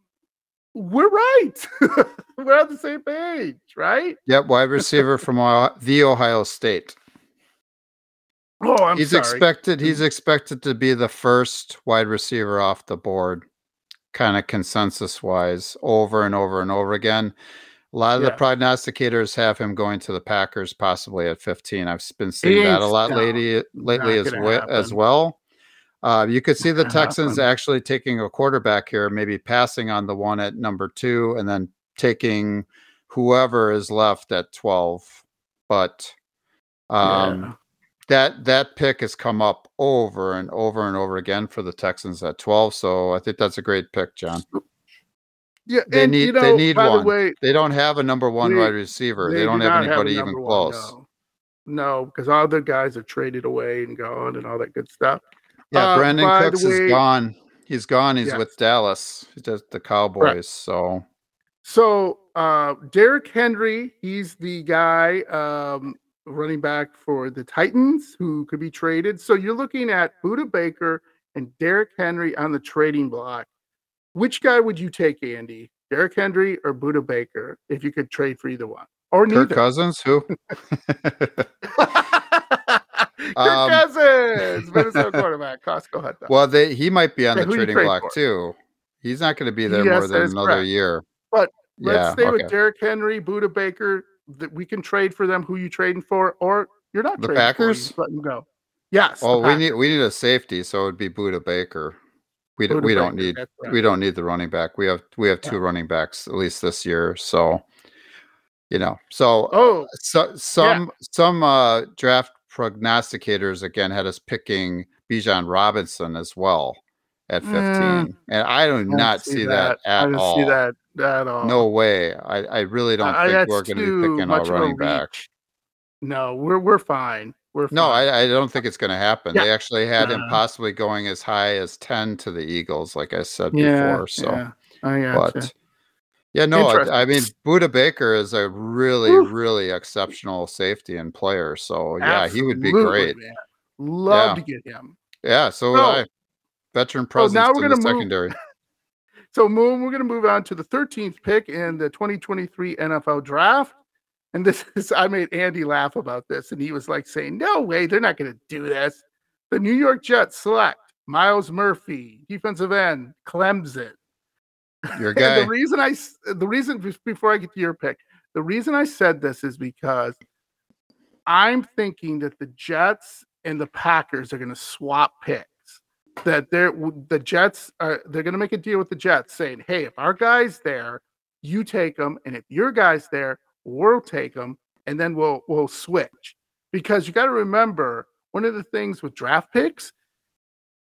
we're right. [laughs] we're on the same page, right? Yep. Wide receiver from the Ohio State. Oh, I'm he's sorry. expected. He's expected to be the first wide receiver off the board, kind of consensus wise, over and over and over again. A lot of the prognosticators have him going to the Packers, possibly at 15. I've been seeing that a lot no, lately, lately as, we- as well. Uh, you could see the Texans actually taking a quarterback here, maybe passing on the one at number two, and then taking whoever is left at 12. But um, Yeah. that that pick has come up over and over and over again for the Texans at 12. So I think that's a great pick, John. Yeah, They and, need you know, they need one. the way, they don't have a number one They- wide receiver. They, do don't have anybody a even one, close. no. No, because all the guys are traded away and gone and all that good stuff. Yeah, Uh, Brandin Cooks way- is gone. He's gone. He's Yes. with Dallas. He's at the Cowboys. So So uh Derrick Henry, he's the guy um running back for the Titans who could be traded. So you're looking at Budda Baker and Derrick Henry on the trading block. Which guy would you take, Andy? Derrick Henry or Budda Baker if you could trade for either one? Or Kirk neither. Cousins, who? [laughs] [laughs] [laughs] [laughs] Kirk Um, Cousins, [laughs] Minnesota quarterback, Costco hot dog. well, they he might be on Yeah, the trading block for? too. He's not going to be there Yes, more than another correct. year. But Let's yeah, stay okay. with Derrick Henry, Budda Baker. That we can trade for them. Who you trading for, or you're not The trading for, Packers? let them go. Yes. Oh, we need we need a safety, so it would be Budda Baker. We don't Budda we don't need right. we don't need the running back. We have we have two Yeah. running backs at least this year. So you know, so Oh, so some some uh draft prognosticators again had us picking Bijan Robinson as well at 15. Mm. and I do I not see that, I at didn't all. see that at all. No way. I, I really don't I- think we're going to be picking a much of a running back. No, we're we're fine. We're fine. No, I, I don't think it's going to happen. Yeah. They actually had him possibly going as high as 10 to the Eagles, like I said yeah, before. So, yeah, I gotcha. but yeah, no, I, I mean. Budda Baker is a really, Whew. really exceptional safety and player. So, yeah, he would be great. man. Love Yeah. to get him. Yeah, so would So- I. Veteran presence now we're in the gonna move- secondary. [laughs] So Moon, we're going to move on to the 13th pick in the 2023 NFL draft. And this [laughs] is, I made Andy laugh about this. And he was like saying, no way, they're not going to do this. The New York Jets select Myles Murphy, defensive end, Clemson. Your guy. the reason I the reason before I get to your pick, the reason I said this is because I'm thinking that the Jets and the Packers are going to swap picks. That they're the Jets are they're going to make a deal with the Jets, saying, "Hey, if our guy's there, you take them, and if your guy's there, we'll take them, and then we'll we'll switch." Because you got to remember, one of the things with draft picks,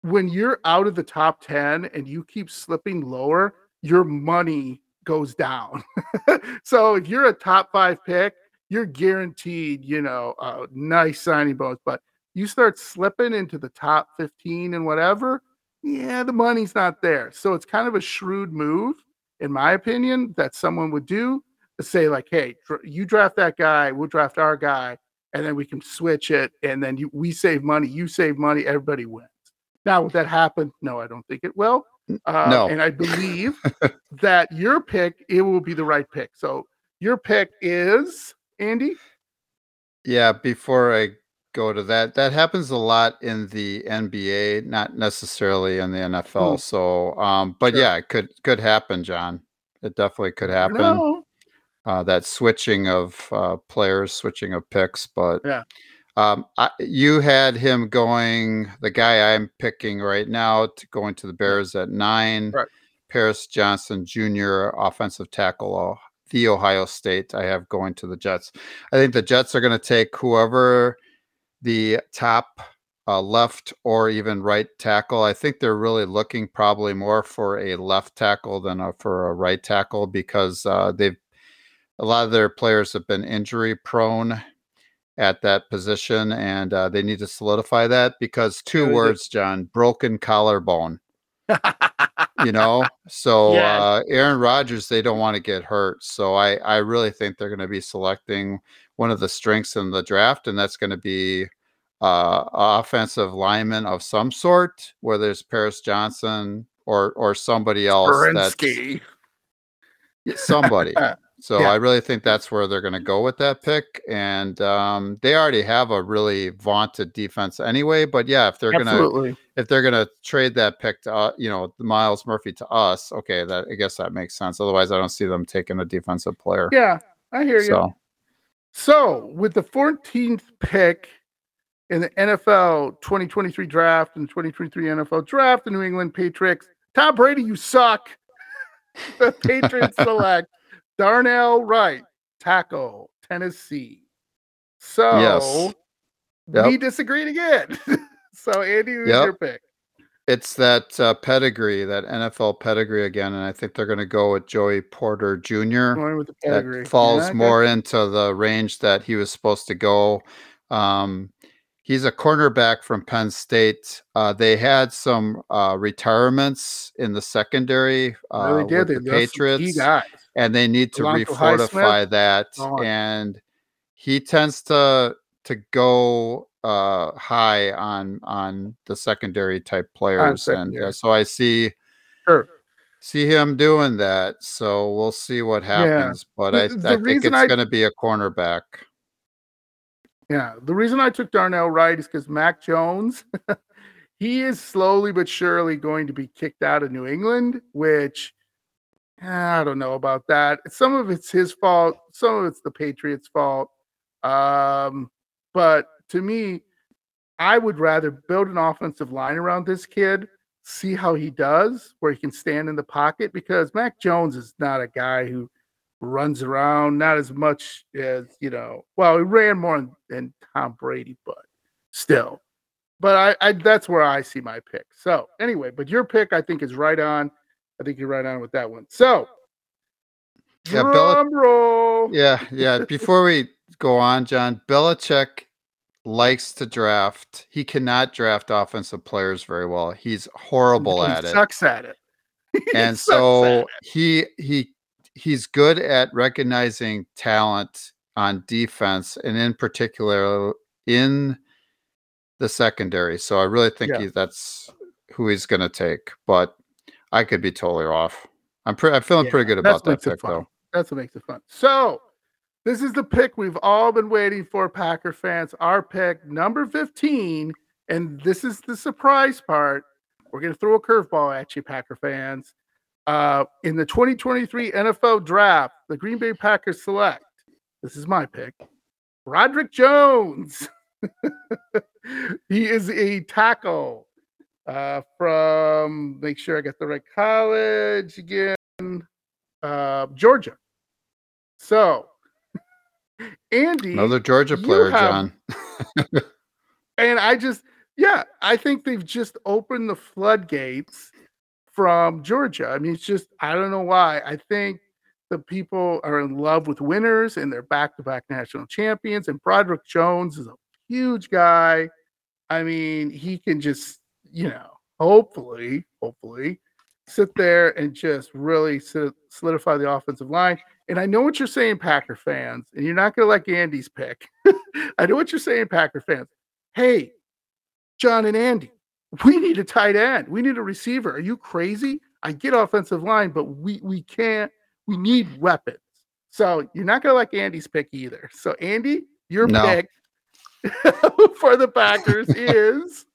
when you're out of the top ten and you keep slipping lower, your money goes down. [laughs] so if you're a top five pick, you're guaranteed, you know, a nice signing bonus. But you start slipping into the top 15 and whatever, yeah, the money's not there. So it's kind of a shrewd move, in my opinion, that someone would do to say, like, hey, you draft that guy, we'll draft our guy, and then we can switch it. And then you, we save money, you save money, everybody wins. Now, would that happen? No, I don't think it will. Uh, no. And I believe [laughs] that your pick, it will be the right pick. So your pick is Andy? Yeah, before I go to that, that happens a lot in the NBA, not necessarily in the NFL. Hmm. So, um, but Sure. yeah, it could could happen, John. It definitely could happen. No. Uh, that switching of uh, players, switching of picks, but Yeah. Um, I, you had him going. The guy I'm picking right now, to going to the Bears at nine. Right. Paris Johnson Jr., offensive tackle, the Ohio State. I have going to the Jets. I think the Jets are going to take whoever the top uh, left or even right tackle. I think they're really looking probably more for a left tackle than a, for a right tackle because uh, they've a lot of their players have been injury prone at that position, and uh, they need to solidify that because two words, John: broken collarbone. You know, [laughs] so uh, Aaron Rodgers, they don't want to get hurt. So I, I really think they're going to be selecting one of the strengths in the draft, and that's going to be uh, offensive lineman of some sort, whether it's Paris Johnson or or somebody else. That's somebody. [laughs] So Yeah. I really think that's where they're going to go with that pick, and um, they already have a really vaunted defense anyway. But yeah, if they're gonna if they're gonna trade that pick to uh, you know Myles Murphy to us, okay, that I guess that makes sense. Otherwise, I don't see them taking a defensive player. Yeah, I hear you. So So, with the 14th pick in the NFL 2023 draft and 2023 NFL draft, the New England Patriots, Tom Brady, you suck. [laughs] the Patriots [laughs] select Darnell Wright, tackle, Tennessee. So, Yes. we disagreed again. [laughs] so, Andy, who's Yep. your pick? it's that uh, pedigree, that NFL pedigree again, and I think they're going to go with Joey Porter Jr. With the that falls Yeah, more into the range that he was supposed to go. Um, he's a cornerback from Penn State. Uh, they had some uh, retirements in the secondary uh, Really did. with the lost some key Patriots. And they need to Highsmith, refortify that. gone. And he tends to to go uh, high on on the secondary type players, and uh, so I see Sure. see him doing that. So we'll see what happens. But The- I, the I think it's I- going to be a cornerback. Yeah, the reason I took Darnell Wright is because Mac Jones, [laughs] he is slowly but surely going to be kicked out of New England, which I don't know about that. Some of it's his fault, some of it's the Patriots' fault. Um, but to me, I would rather build an offensive line around this kid, see how he does, where he can stand in the pocket, because Mac Jones is not a guy who runs around, not as much as, you know, well, he ran more than, than Tom Brady, but still. But I, I that's where I see my pick. So anyway, but your pick I think is right on. I think you're right on with that one. So Yeah, drum roll. Yeah, yeah. Before we go on, John, Belichick likes to draft. He cannot draft offensive players very well. He's horrible He at it. Sucks at it. [laughs] He and sucks at so he he he's good at recognizing talent on defense and in particular in the secondary so i really think Yeah. he, that's who he's going to take but i could be totally off i'm pre- i'm feeling Yeah, pretty good about that pick though That's what makes it fun. So, this is the pick we've all been waiting for, Packer fans. Our pick, number 15. And this is the surprise part. We're going to throw a curveball at you, Packer fans. Uh, in the 2023 NFL draft, the Green Bay Packers select. This is my pick. Broderick Jones. [laughs] he is a tackle uh, from, make sure I got the right college again uh, Georgia. So, [laughs] Andy, another georgia player have- john [laughs] and I just, yeah, I think they've just opened the floodgates from Georgia. I mean, it's just, I don't know why. I think the people are in love with winners and they're back-to-back national champions. And Broderick Jones is a huge guy. I mean, he can just, you know, hopefully, hopefully sit there and just really solidify the offensive line. And I know what you're saying, Packer fans, and you're not going to like Andy's pick. [laughs] I know what you're saying, Packer fans. Hey, John and Andy, we need a tight end. We need a receiver. Are you crazy? I get offensive line, but we we can't. We need weapons. So you're not going to like Andy's pick either. So Andy, your no. pick [laughs] for the Packers [laughs] is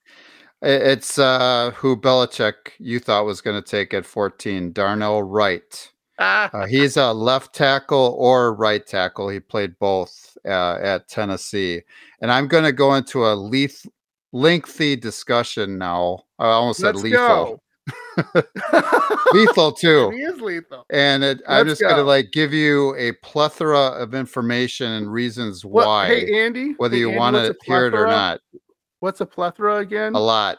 it's uh, who Belichick you thought was going to take at 14, Darnell Wright. Ah. Uh, he's a left tackle or right tackle. He played both uh, at Tennessee. And I'm going to go into a leth- lengthy discussion now. I almost Let's said lethal. [laughs] lethal too. He is lethal. And it, I'm just go. going to like give you a plethora of information and reasons why. Hey Andy, whether hey, you want to hear it or not. What's a plethora again? A lot.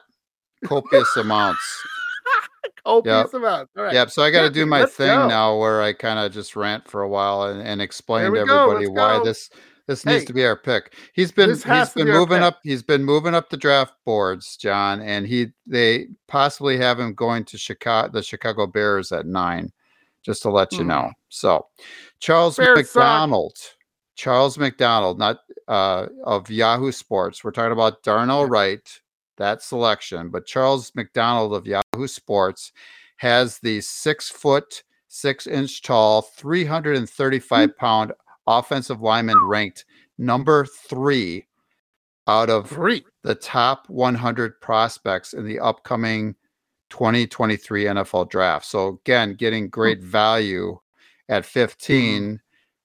Copious amounts. [laughs] Copious yep. amounts. All right. Yep. So I got to do my thing go. now where I kind of just rant for a while and, and explain to everybody why this this needs hey, to be our pick. He's been he's been moving up. He's been moving up the draft boards, John, and he they possibly have him going to Chicago, the Chicago Bears at nine, just to let you mm. know. So, Charles Bears McDonald, suck. Charles McDonald, not uh, of Yahoo Sports. We're talking about Darnell Wright, that selection, but Charles McDonald of Yahoo Sports has the six foot, six inch tall, 335 pound offensive lineman ranked number three out of three. the top 100 prospects in the upcoming 2023 NFL draft. So again, getting great value at 15.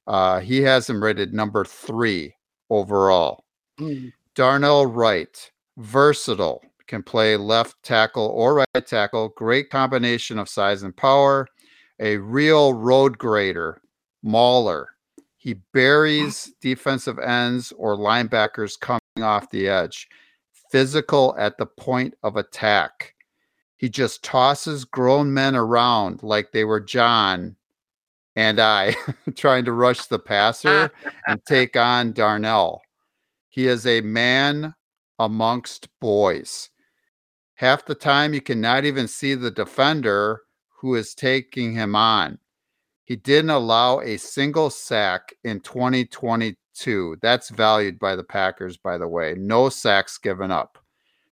Uh, he has him rated number three overall. Mm. Darnell Wright, versatile, can play left tackle or right tackle. Great combination of size and power. A real road grader, mauler. He buries defensive ends or linebackers coming off the edge. Physical at the point of attack. He just tosses grown men around like they were John and I [laughs] trying to rush the passer and [laughs] take on Darnell. He is a man amongst boys. Half the time, you cannot even see the defender who is taking him on. He didn't allow a single sack in 2022. That's valued by the Packers, by the way. No sacks given up.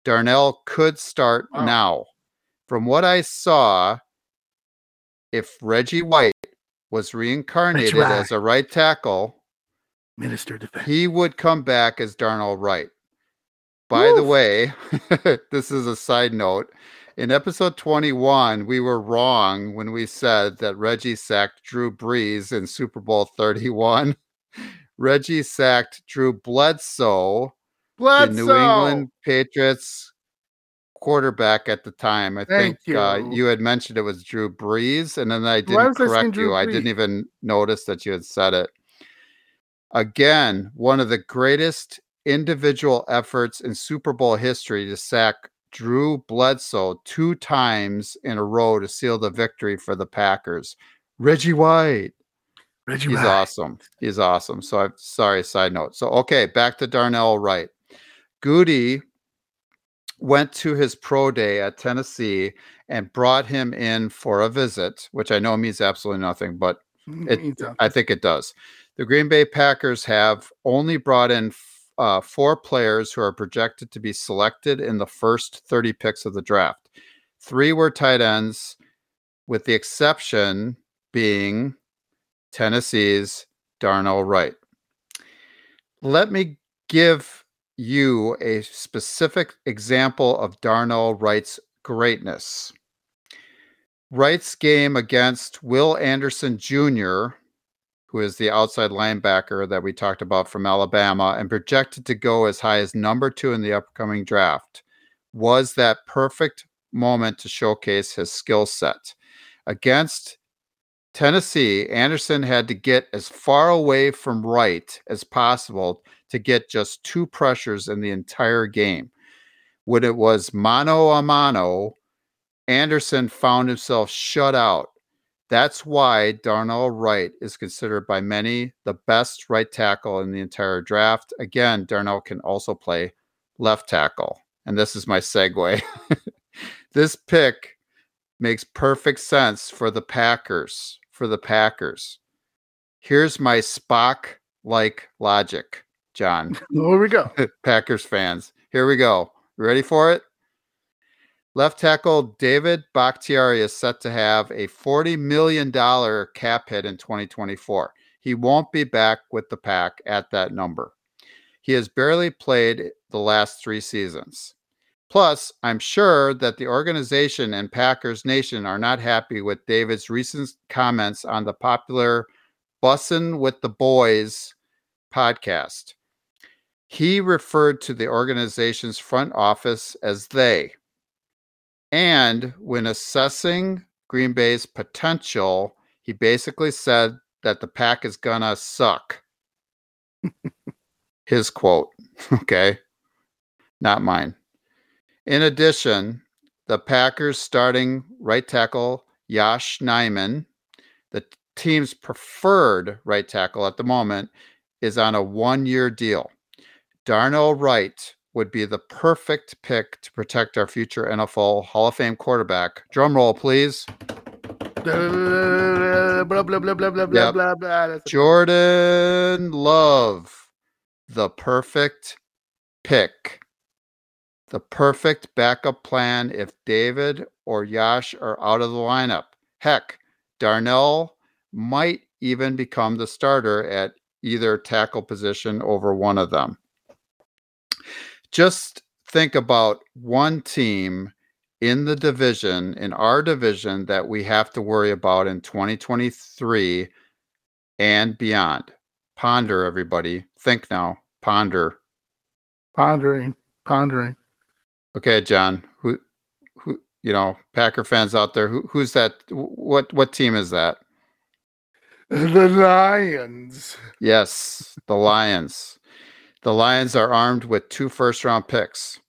Darnell could start wow. now. From what I saw, if Reggie White was reincarnated right. as a right tackle, minister defense, he would come back as Darnell Wright. By Woof. the way, [laughs] this is a side note. In episode 21, we were wrong when we said that Reggie sacked Drew Brees in Super Bowl 31. [laughs] Reggie sacked Drew Bledsoe, Bledsoe. the New England Patriots quarterback at the time. I Thank think uh, you. Uh, you had mentioned it was Drew Brees, and then I didn't correct you. I didn't even notice that you had said it. Again, one of the greatest individual efforts in Super Bowl history to sack Drew Bledsoe two times in a row to seal the victory for the Packers. Reggie White. Reggie He's White. awesome. He's awesome. So I'm sorry, side note. So okay, back to Darnell Wright. Goody went to his pro day at Tennessee and brought him in for a visit, which I know means absolutely nothing, but it, I think it does. The Green Bay Packers have only brought in uh, four players who are projected to be selected in the first 30 picks of the draft. Three were tight ends, with the exception being Tennessee's Darnell Wright. Let me give you a specific example of Darnell Wright's greatness. Wright's game against Will Anderson Jr., who is the outside linebacker that we talked about from Alabama and projected to go as high as number two in the upcoming draft, was that perfect moment to showcase his skill set. Against Tennessee, Anderson had to get as far away from Wright as possible to get just two pressures in the entire game. When it was mano a mano, Anderson found himself shut out That's why Darnell Wright is considered by many the best right tackle in the entire draft. Again, Darnell can also play left tackle. And this is my segue. [laughs] this pick makes perfect sense for the Packers. For the Packers. Here's my Spock like logic, John. [laughs] Here we go. [laughs] Packers fans. Here we go. Ready for it? Left tackle David Bakhtiari is set to have a $40 million cap hit in 2024. He won't be back with the pack at that number. He has barely played the last three seasons. Plus, I'm sure that the organization and Packers Nation are not happy with David's recent comments on the popular Bussin' with the Boys podcast. He referred to the organization's front office as they. And when assessing Green Bay's potential, he basically said that the pack is gonna suck. [laughs] His quote, okay, not mine. In addition, the Packers starting right tackle Yosh Nijman, the team's preferred right tackle at the moment, is on a one year deal. Darnell Wright would be the perfect pick to protect our future NFL Hall of Fame quarterback. Drum roll, please. blah blah blah blah blah blah Yep. blah blah. Jordan Love, the perfect pick. The perfect backup plan if David or Yosh are out of the lineup. Heck, Darnell might even become the starter at either tackle position over one of them. Just think about one team in the division, in our division, that we have to worry about in 2023 and beyond. Ponder, everybody. Think now. Ponder. pondering, pondering. Okay, John. Who, who? You know, Packer fans out there. Who, who's that? What, what team is that? The Lions. Yes, the Lions. The Lions are armed with two first-round picks.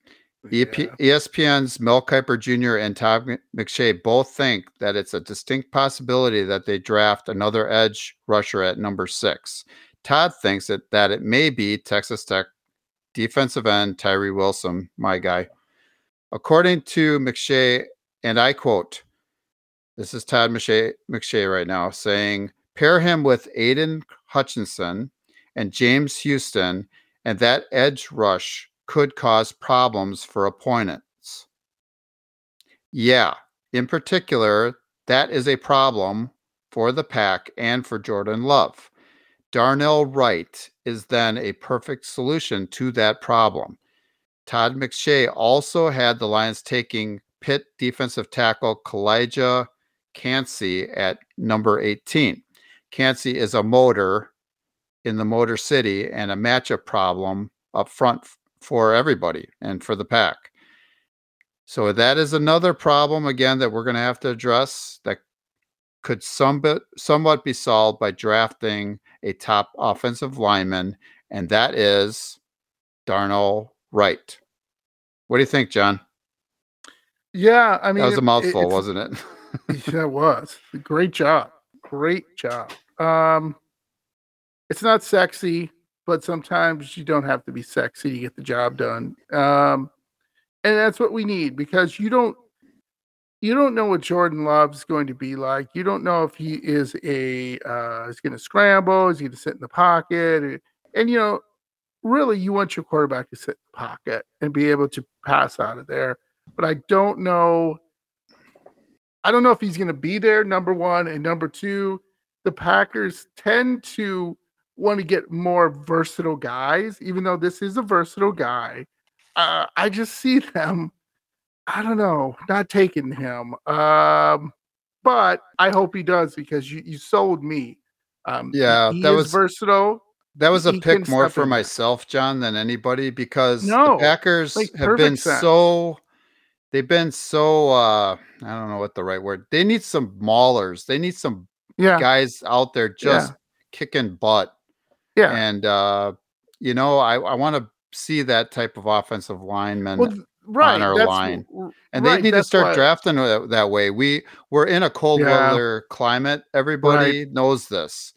EP, Yeah. ESPN's Mel Kiper Jr. and Todd McShay both think that it's a distinct possibility that they draft another edge rusher at number six. Todd thinks that, that it may be Texas Tech defensive end Tyree Wilson, my guy. According to McShay, and I quote, this is Todd McShay, McShay right now saying, pair him with Aidan Hutchinson and James Houston, and that edge rush could cause problems for opponents. Yeah, in particular, that is a problem for the pack and for Jordan Love. Darnell Wright is then a perfect solution to that problem. Todd McShay also had the Lions taking Pitt defensive tackle Calijah Kancey at number 18. Kancey is a motor in the Motor City and a matchup problem up front for everybody and for the pack. So that is another problem again that we're going to have to address that could somewhat somewhat be solved by drafting a top offensive lineman, and that is Darnell Wright. What do you think, John? Yeah, I mean, That was a mouthful, it's- wasn't it? [laughs] yeah, it was. Great job. Great job. Um, it's not sexy, but sometimes you don't have to be sexy to get the job done. Um, and that's what we need because you don't you don't know what Jordan Love's going to be like. You don't know if he is a uh, is going to scramble, is he going to sit in the pocket, and you know, really, you want your quarterback to sit in the pocket and be able to pass out of there. But I don't know. I don't know if he's going to be there. Number one and number two, the Packers tend to want to get more versatile guys, even though this is a versatile guy. Uh, I just see them. I don't know, not taking him. Um, but I hope he does because you, you sold me. Um, Yeah, that was- versatile. That was a pick more for myself, John, than anybody because No, the Packers like, have been sense. so they've been so uh I don't know what the right word. They need some maulers. They need some Yeah, guys out there just kicking butt. yeah. And uh, you know, I, I want to see that type of offensive lineman Well, right, our line. and right, they need to start drafting that, that way. We we're in a cold Yeah. weather climate. Everybody knows this,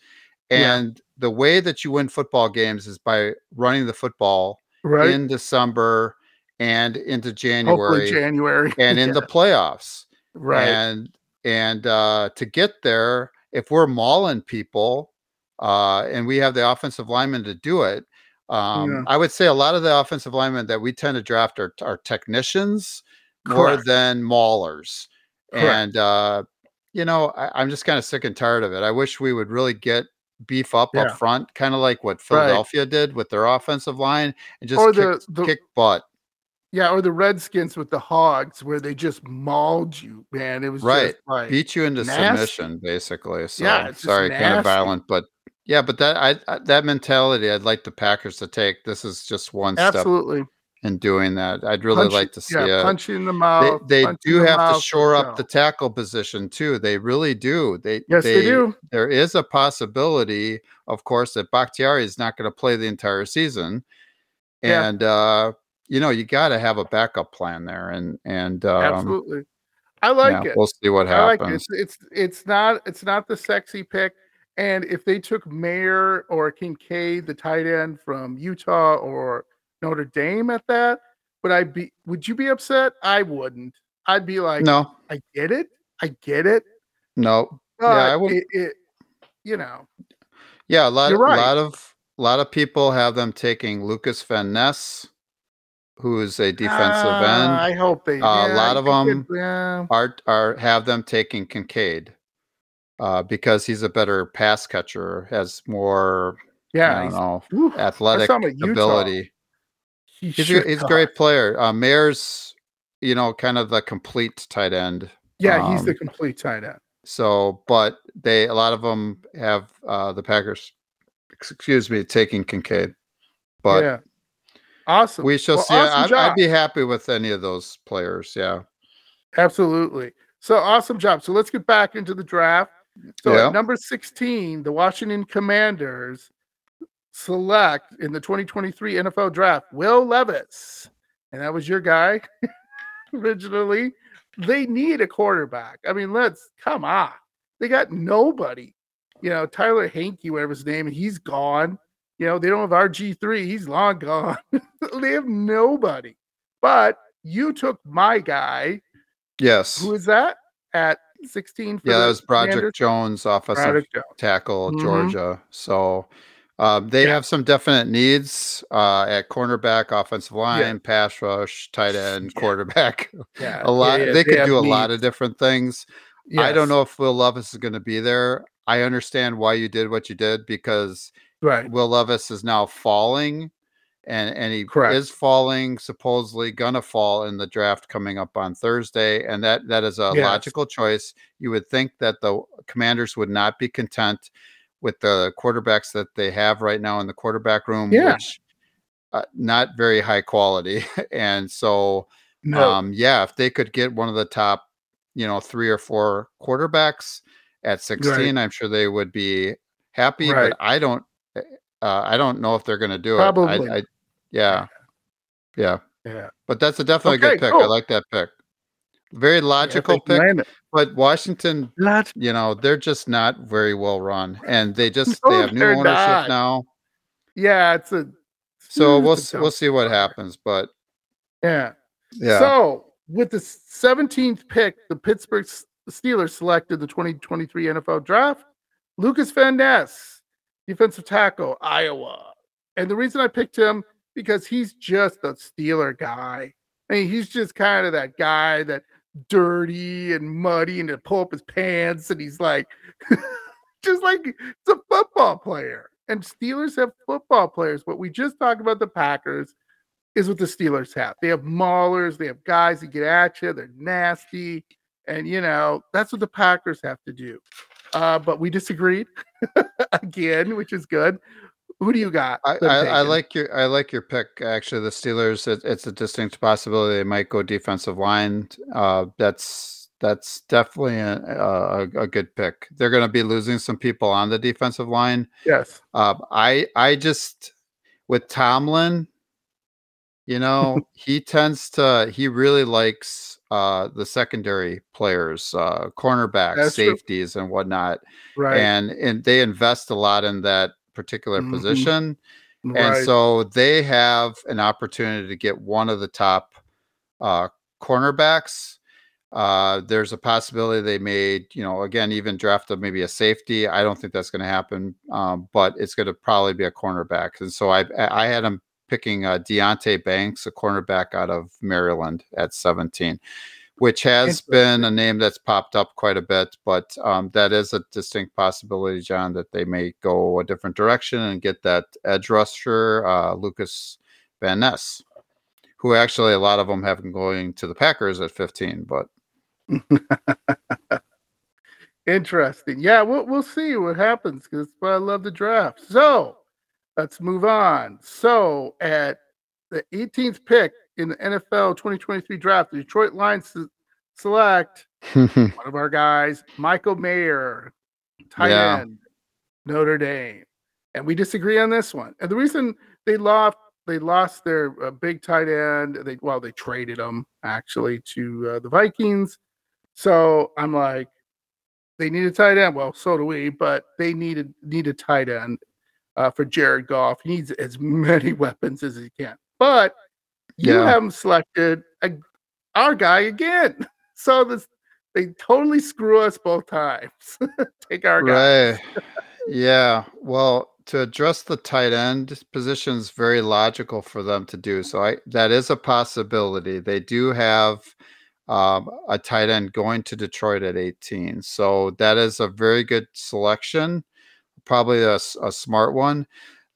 Yeah. and the way that you win football games is by running the football right. in December and into Hopefully January January [laughs] and in the playoffs. right. And and uh, to get there, if we're mauling people, uh, and we have the offensive linemen to do it, um, Yeah. I would say a lot of the offensive linemen that we tend to draft are, are technicians more than maulers. Correct. And uh, you know, I, I'm just kind of sick and tired of it. I wish we would really get beef up Yeah. up front, kind of like what Right. Philadelphia did with their offensive line, and just Or kick, the- the- kick butt. Yeah, or the Redskins with the Hogs, where they just mauled you, man. It was Right. just like beat you into nasty. submission basically so Yeah, sorry kind of violent but yeah but that I, I that mentality i'd like the packers to take this is just one step in doing that i'd really Punch- like to see yeah, it punch in the they, mouth. they in do have to mouth, shore no. up the tackle position too they really do they Yes, they, do. there is a possibility of course that bakhtiari is not going to play the entire season Yeah. and uh you know you got to have a backup plan there and and um, Absolutely. I like yeah, it. we'll see what I like it. happens It's, it's it's not it's not the sexy pick. And if they took Mayer or Kincaid, the tight end from Utah or Notre Dame at that, would I be would you be upset? I wouldn't. I'd be like, no I get it. I get it. no But I would- it, it you know, Yeah, a lot, You're right. a lot of, a lot of people have them taking Lucas Van Ness, who is a defensive ah, end. I hope they Uh, a lot you of them get- yeah. Are are have them taking Kincaid, uh, because he's a better pass catcher, has more, yeah I don't know, athletic ability. He He's a, he's a great player. Uh, Mayer's, you know, kind of the complete tight end. Yeah, he's the um, complete tight end. So, but they a lot of them have uh, the Packers, excuse me, taking Kincaid. But yeah. Awesome. We shall Well, see. awesome I'd, I'd be happy with any of those players. Yeah. Absolutely. So awesome job. So let's get back into the draft. So Yeah. at number 16, the Washington Commanders select in the 2023 NFL draft Will Levis. And that was your guy [laughs] originally. They need a quarterback. I mean, let's come on. They got nobody. You know, Tyler Hanky, whatever his name, he's gone. You know, they don't have RG3, he's long gone. [laughs] they have nobody. But you took my guy. Yes. Who is that at 16? Yeah, that was Broderick Commanders? Jones, offensive Jones. tackle, Mhm. Georgia. So um, they Yeah. have some definite needs uh, at cornerback, offensive line, pass rush, tight end, Yeah. quarterback. [laughs] Yeah, a lot. yeah, yeah, They could do a lot of different things. I don't know if Will Levis is going to be there. I understand why you did what you did because Right. Will Levis is now falling, and and he Correct. is falling. Supposedly gonna fall in the draft coming up on Thursday, and that that is a Yes. logical choice. You would think that the Commanders would not be content with the quarterbacks that they have right now in the quarterback room, Yeah. which uh, not very high quality. [laughs] and so, No. um, yeah, if they could get one of the top, you know, three or four quarterbacks at 16, I'm sure they would be happy. Right. But I don't, uh, I don't know if they're going to do Probably. it. I, I, yeah, yeah. yeah. But that's a definitely a Okay, good pick. I like that pick. Very logical pick. But Washington, you know, they're just not very well run, and they just No, they have new ownership not. now. Yeah, it's a. So mm, we'll it's we'll see what happens. But Yeah. yeah, So with the 17th pick, the Pittsburgh Steelers selected the 2023 NFL draft. Lucas Van Ness, defensive tackle, Iowa. And the reason I picked him because he's just a Steeler guy. I mean, he's just kind of that guy that dirty and muddy and to pull up his pants and he's like [laughs] just like it's a football player. And Steelers have football players. What we just talked about the Packers is what the Steelers have. They have maulers, they have guys that get at you, they're nasty. And you know, that's what the Packers have to do. Uh, but we disagreed [laughs] again, which is good. Who do you got? I, I, I like your I like your pick. Actually, the Steelers. It, it's a distinct possibility they might go defensive line. Uh, that's that's definitely a, a, a good pick. They're going to be losing some people on the defensive line. yes. Uh, I I just with Tomlin, You know, [laughs] he tends to he really likes uh the secondary players, uh cornerbacks, That's true. safeties, and whatnot. Right. And and they invest a lot in that particular Mhm. position. And so they have an opportunity to get one of the top uh, cornerbacks. Uh, there's a possibility they may, you know, again, even draft up maybe a safety. I don't think that's going to happen, um, but it's going to probably be a cornerback. And so I, I had him picking uh, Deonte Banks, a cornerback out of Maryland at 17, which has been a name that's popped up quite a bit. But um, that is a distinct possibility, John, that they may go a different direction and get that edge rusher, uh, Lucas Van Ness, who actually a lot of them have been going to the Packers at 15. But Interesting. Yeah, we'll we'll see what happens because I love the draft. So let's move on. So at the 18th pick in the NFL 2023 draft, the Detroit Lions select [laughs] one of our guys, Michael Mayer, tight Yeah. end, Notre Dame, and we disagree on this one. And the reason they lost they lost their uh, big tight end. They well they traded him actually to uh, the Vikings. So I'm like, they need a tight end. Well, so do we, but they needed need a tight end uh, for Jared Goff. He needs as [laughs] many weapons as he can. But you Yeah. haven't selected a, our guy again. [laughs] So this they totally screw us both times. [laughs] Take our guy. right. [laughs] yeah. Well, to address the tight end position is very logical for them to do. So I that is a possibility. They do have um, a tight end going to Detroit at 18. So that is a very good selection, probably a smart one.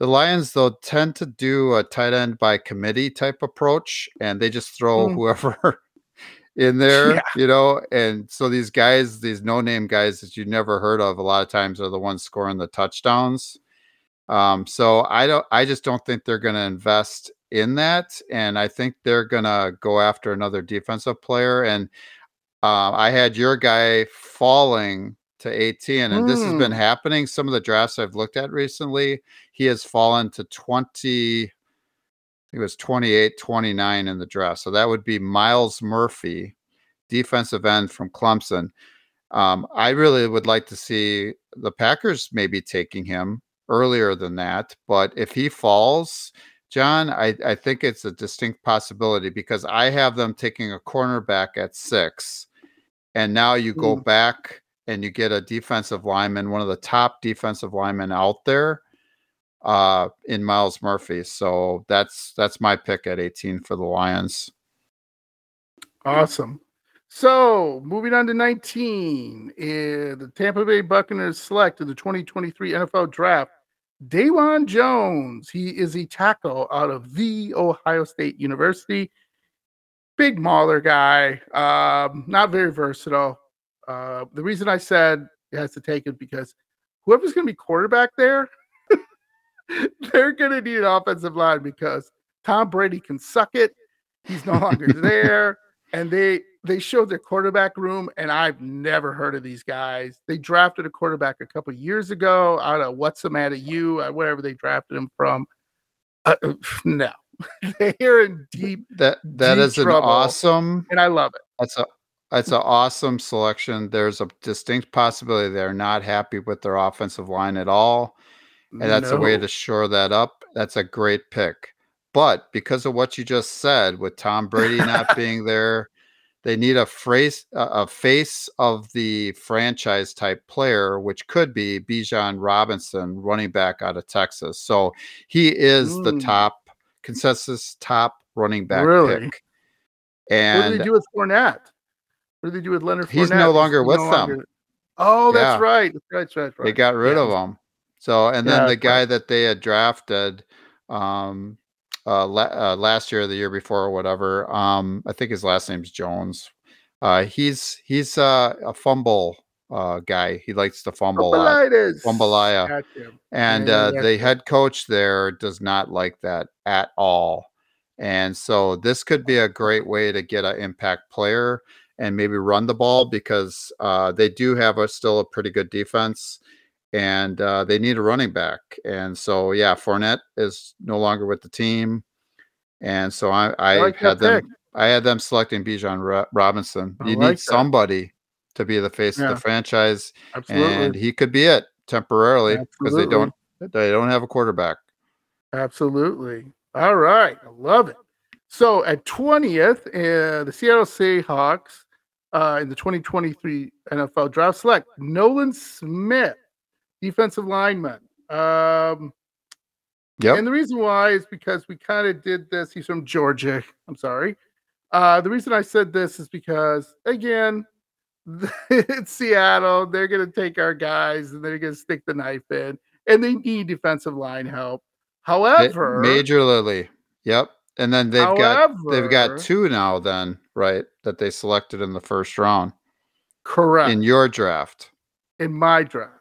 The Lions, though, tend to do a tight end by committee type approach, and they just throw Mm. whoever [laughs] in there, Yeah. you know. And so these guys, these no name guys that you never heard of, a lot of times are the ones scoring the touchdowns. Um, so I don't, I just don't think they're going to invest in that, and I think they're going to go after another defensive player. And uh, I had your guy falling to 18, and this has been Hmm. happening. Some of the drafts I've looked at recently, he has fallen to 20. He was 28, 29 in the draft. So that would be Myles Murphy, defensive end from Clemson. Um, I really would like to see the Packers maybe taking him earlier than that. But if he falls, John, I, I think it's a distinct possibility because I have them taking a cornerback at six. And now you go Mm. back and you get a defensive lineman, one of the top defensive linemen out there uh in Myles Murphy. So that's that's my pick at 18 for the Lions. Awesome. So moving on to 19, uh, the Tampa Bay Buccaneers select in the 2023 NFL Draft Dawand Jones. He is a tackle out of the Ohio State University. Big mauler guy, um, not very versatile. Uh, the reason I said he has to take it because whoever's going to be quarterback there, [laughs] they're going to need an offensive line because Tom Brady can suck it. He's no longer [laughs] there. And they they showed their quarterback room and i've never heard of these guys. They drafted a quarterback a couple years ago. Out of what's the matter you uh, wherever they drafted him from. Uh, uh, [laughs] no. They're in deep That that Deep is an trouble. awesome and i love it. That's a that's an awesome selection. There's a distinct possibility they're not happy with their offensive line at all. And that's a way to shore that up. That's a great pick. But because of what you just said, with Tom Brady not [laughs] being there, they need a phrase, a face of the franchise type player, which could be Bijan Robinson, running back out of Texas. So he is the Mm. top consensus top running back Really? pick. what do And they do with Fournette? What do they do with Leonard He's Fournette? no longer he with no them. longer- Oh, that's Yeah. right. That's right. That's right. That's they got rid Yeah. of him. So, and Yeah, then the guy right. that they had drafted um, uh, la- uh, last year, or the year before, or whatever. Um, I think his last name's Jones. Uh, he's he's uh, a fumble uh, guy. He likes to fumble a lot. Fumbleitis. Jambalaya. Gotcha. And uh, yeah, the head coach there does not like that at all. And so this could be a great way to get an impact player and maybe run the ball because uh, they do have a still a pretty good defense and uh, they need a running back. And so yeah, Fournette is no longer with the team. and so I, I, like had them. I had them selecting Bijan Robinson. I You like need that. somebody to be the face of the franchise, Absolutely. and he could be it temporarily because they don't they don't have a quarterback. Absolutely. All right. I love it. So at 20th, uh, the Seattle Seahawks uh, in the 2023 NFL draft select Nolan Smith, defensive lineman. Um, Yep. And the reason why is because we kind of did this. He's from Georgia. I'm sorry. Uh, the reason I said this is because, again, [laughs] it's Seattle. They're going to take our guys and they're going to stick the knife in, and they need defensive line help. However, Major Lily. Yep. And then they've got they've got two now then, right? That they selected in the first round correct in your draft. In my draft.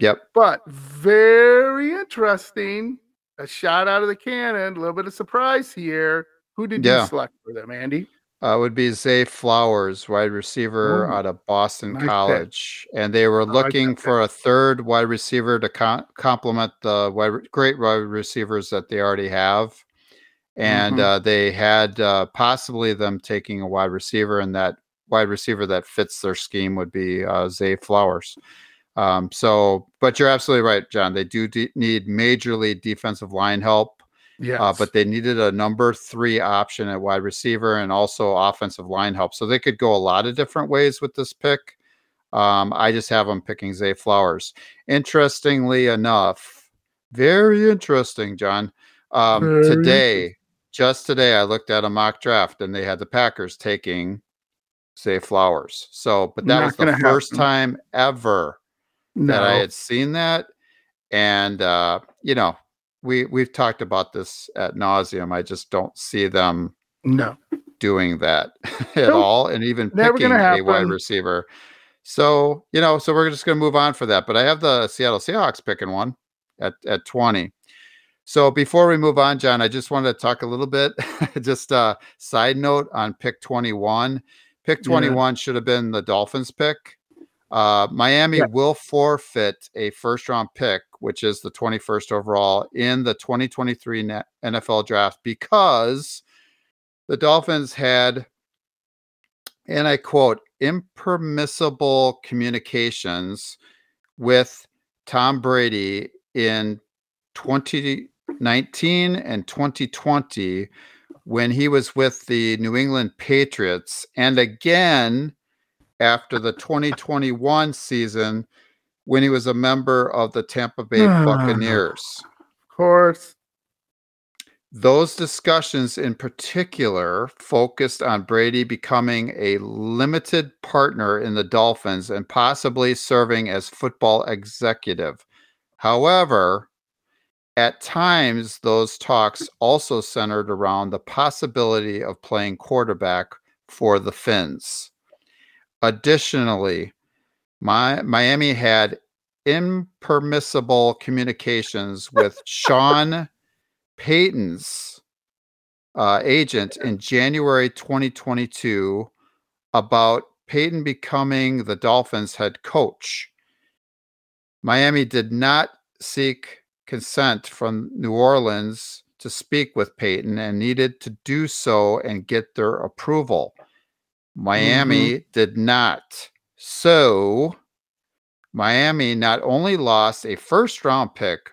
Yep. But very interesting. A shot out of the cannon. A little bit of surprise here. Who did Yeah. you select for them, Andy? Uh, would be Zay Flowers, wide receiver Ooh, out of Boston nice pick. College, and they were like looking pick. for a third wide receiver to com- complement the wide, re- great wide receivers that they already have, and Mhm. uh, they had uh, possibly them taking a wide receiver, and that wide receiver that fits their scheme would be uh, Zay Flowers. Um, so, but you're absolutely right, John. They do de- need majorly defensive line help. Yeah, Uh, but they needed a number three option at wide receiver and also offensive line help. So they could go a lot of different ways with this pick. Um, I just have them picking Zay Flowers. Interestingly enough, very interesting, John. Um, Very today, just today, I looked at a mock draft and they had the Packers taking Zay Flowers. So, but that Not was the first happen. time ever no. that I had seen that. And uh, you know, we we've talked about this at nauseum. I just don't see them no. doing that [laughs] at Nope. all, and even Never picking a wide receiver. So you know, so we're just gonna move on for that. But I have the Seattle Seahawks picking one at at twenty. So before we move on, John, I just wanted to talk a little bit. [laughs] just a side note on pick twenty one. Pick Yeah. twenty one should have been the Dolphins pick. Uh, Miami Yeah. will forfeit a first round pick, which is the 21st overall in the 2023 NFL draft because the Dolphins had, and I quote, impermissible communications with Tom Brady in 2019 and 2020 when he was with the New England Patriots, and again after the 2021 season when he was a member of the Tampa Bay [sighs] Buccaneers. Of course. Those discussions in particular focused on Brady becoming a limited partner in the Dolphins and possibly serving as football executive. However, at times those talks also centered around the possibility of playing quarterback for the Fins. Additionally, my, Miami had impermissible communications with Sean Payton's uh, agent in January 2022 about Payton becoming the Dolphins head coach. Miami did not seek consent from New Orleans to speak with Payton and needed to do so and get their approval. Miami did not. So, Miami not only lost a first round pick,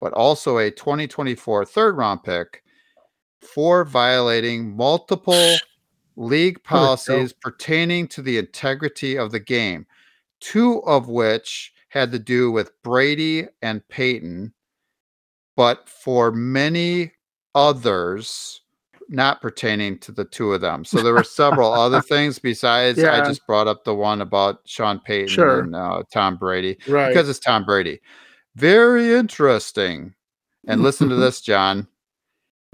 but also a 2024 third round pick for violating multiple league policies pertaining to the integrity of the game, two of which had to do with Brady and Payton, but for many others not pertaining to the two of them. So there were several other [laughs] things besides I just brought up the one about Sean Payton Sure. and uh, Tom Brady Right. because it's Tom Brady. Very interesting. And listen to [laughs] this, John.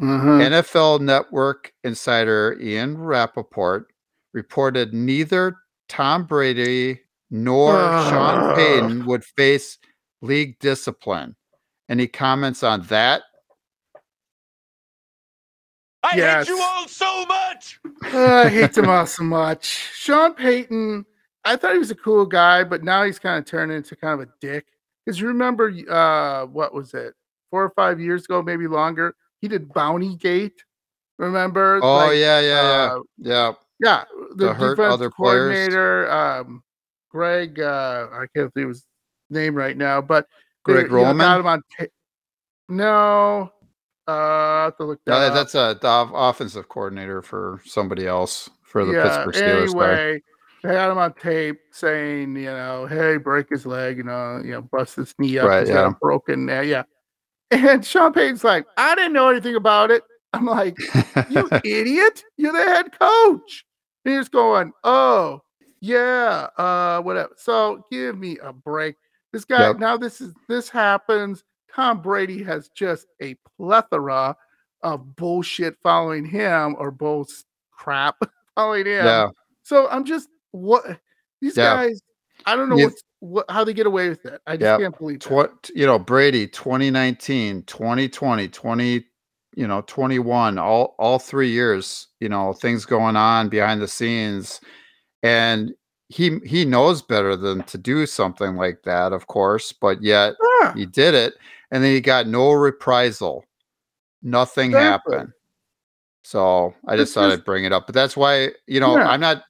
Mhm. NFL Network insider Ian Rapoport reported neither Tom Brady nor Sean Payton would face league discipline. Any comments on that? I Yes. hate you all so much. I hate them all so much. Sean Payton, I thought he was a cool guy, but now he's kind of turned into kind of a dick. Because you remember, uh, what was it, four or five years ago, maybe longer? He did Bounty Gate. Remember? Oh Like, yeah, yeah, yeah, uh, yeah. yeah. The To hurt defense other players. coordinator, um, Gregg. Uh, I can't think of his name right now, but they, Gregg you know, got on. ta- no, uh, to look that No, that's a offensive coordinator for somebody else for the yeah. Pittsburgh Steelers. Anyway, they had him on tape saying, you know, hey, break his leg, you know, you know, bust his knee up. Right, He's got yeah. broken, uh, yeah. And Sean Payton's like, I didn't know anything about it. I'm like, you [laughs] idiot. You're the head coach. And he's going, oh, yeah, uh, whatever. So give me a break. This guy, Yep. now this is this happens. Tom Brady has just a plethora of bullshit following him or bull crap [laughs] following him. yeah, So I'm just what these Yeah. guys, I don't know what's what how they get away with it. I just Yep. can't believe it. Tw- you know Brady 2019 2020 20 you know 21 all all 3 years you know things going on behind the scenes and he he knows better than to do something like that of course but yet Yeah, he did it and then he got no reprisal nothing Exactly. happened so i It's just thought just- i'd bring it up but that's why you know Yeah. i'm not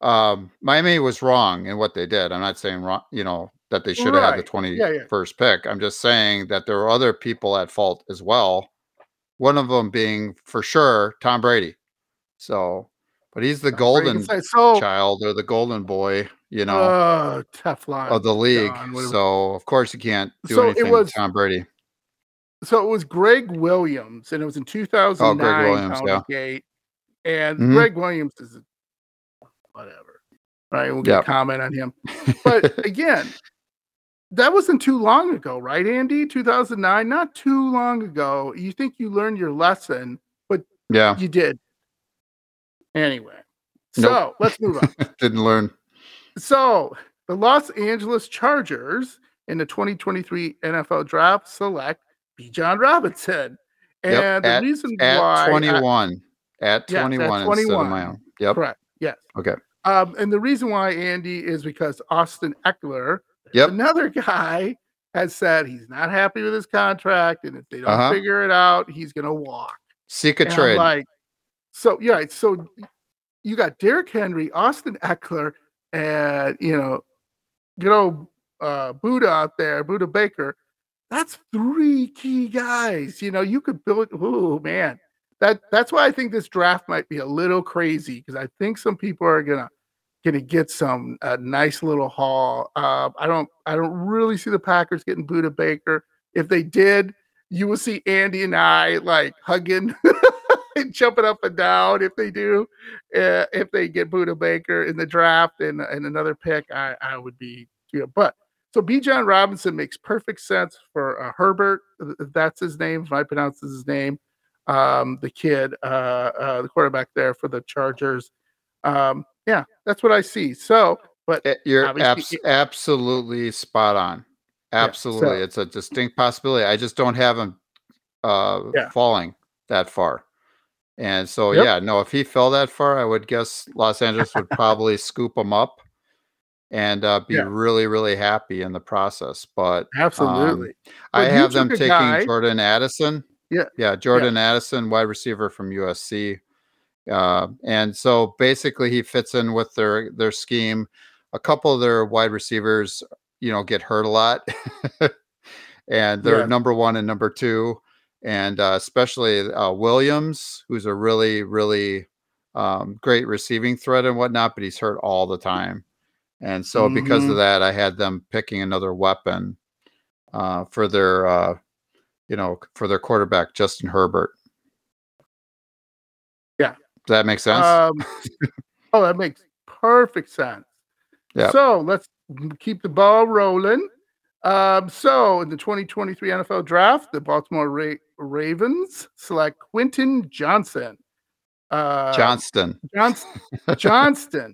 um miami was wrong in what they did i'm not saying wrong you know that they should have had the Right. Yeah, yeah. 21st pick i'm just saying that there were other people at fault as well one of them being for sure tom brady so but he's the golden so child or the golden boy you know uh, Teflon. of the league so of course you can't do So it anything was- with tom brady so it was Gregg Williams, and it was in 2009. Oh, Gregg Williams, yeah. Gate, and Mhm. Gregg Williams is whatever, right? We'll get Yep. a comment on him. But [laughs] again, that wasn't too long ago, right, Andy? 2009, not too long ago. You think you learned your lesson, but yeah you did. Anyway, so let's move on. [laughs] didn't learn So the Los Angeles Chargers in the 2023 NFL Draft select Bijan Robinson, and Yep, the at- reason at why I- 21 at Yes, at 21 instead of 21. my own yep correct, yes, Okay. Um, and the reason why Andy is because Austin Ekeler, Yep. another [laughs] guy, has said he's not happy with his contract, and if they don't Uh-huh. figure it out, he's gonna walk. seek a And I'm trade like, so yeah, so you got Derrick Henry, Austin Ekeler, and you know, good old uh, Budda out there, Budda Baker. That's three key guys. You know, you could build. Oh man, that that's why I think this draft might be a little crazy because I think some people are gonna gonna get some a nice little haul. Uh, I don't I don't really see the Packers getting Budda Baker. If they did, you will see Andy and I like hugging [laughs] [laughs] jumping up and down if they do. Uh, if they get Budda Baker in the draft and, and another pick, I, I would be, you know, but so Bijan Robinson makes perfect sense for uh, Herbert. That's his name. If I pronounce his name, um, the kid, uh, uh, the quarterback there for the Chargers. Um, yeah, that's what I see. So, but Eh, You're abs- absolutely spot on. Yeah, Absolutely. so- it's a distinct possibility. I just don't have him uh, Yeah. falling that far. And so, Yep. yeah, no, if he fell that far, I would guess Los Angeles would probably scoop him up and uh, be Yeah. really, really happy in the process. But absolutely. I But you have them taking guy- Jordan Addison. Yeah. Yeah. Jordan Addison, wide receiver from USC. Uh, and so basically he fits in with their their scheme. A couple of their wide receivers, you know, get hurt a lot. [laughs] and they're Yeah. number one and number two. And uh, especially uh, Williams, who's a really, really um, great receiving threat and whatnot, but he's hurt all the time. And so because Mhm. of that, I had them picking another weapon uh, for their, uh, you know, for their quarterback, Justin Herbert. Yeah. Does that make sense? Um, oh, that makes perfect sense. Yep. So let's keep the ball rolling. Um, so in the 2023 NFL Draft, the Baltimore Ra- Ravens select Quentin Johnson. Uh, Johnston. [laughs] Johnston. Johnston.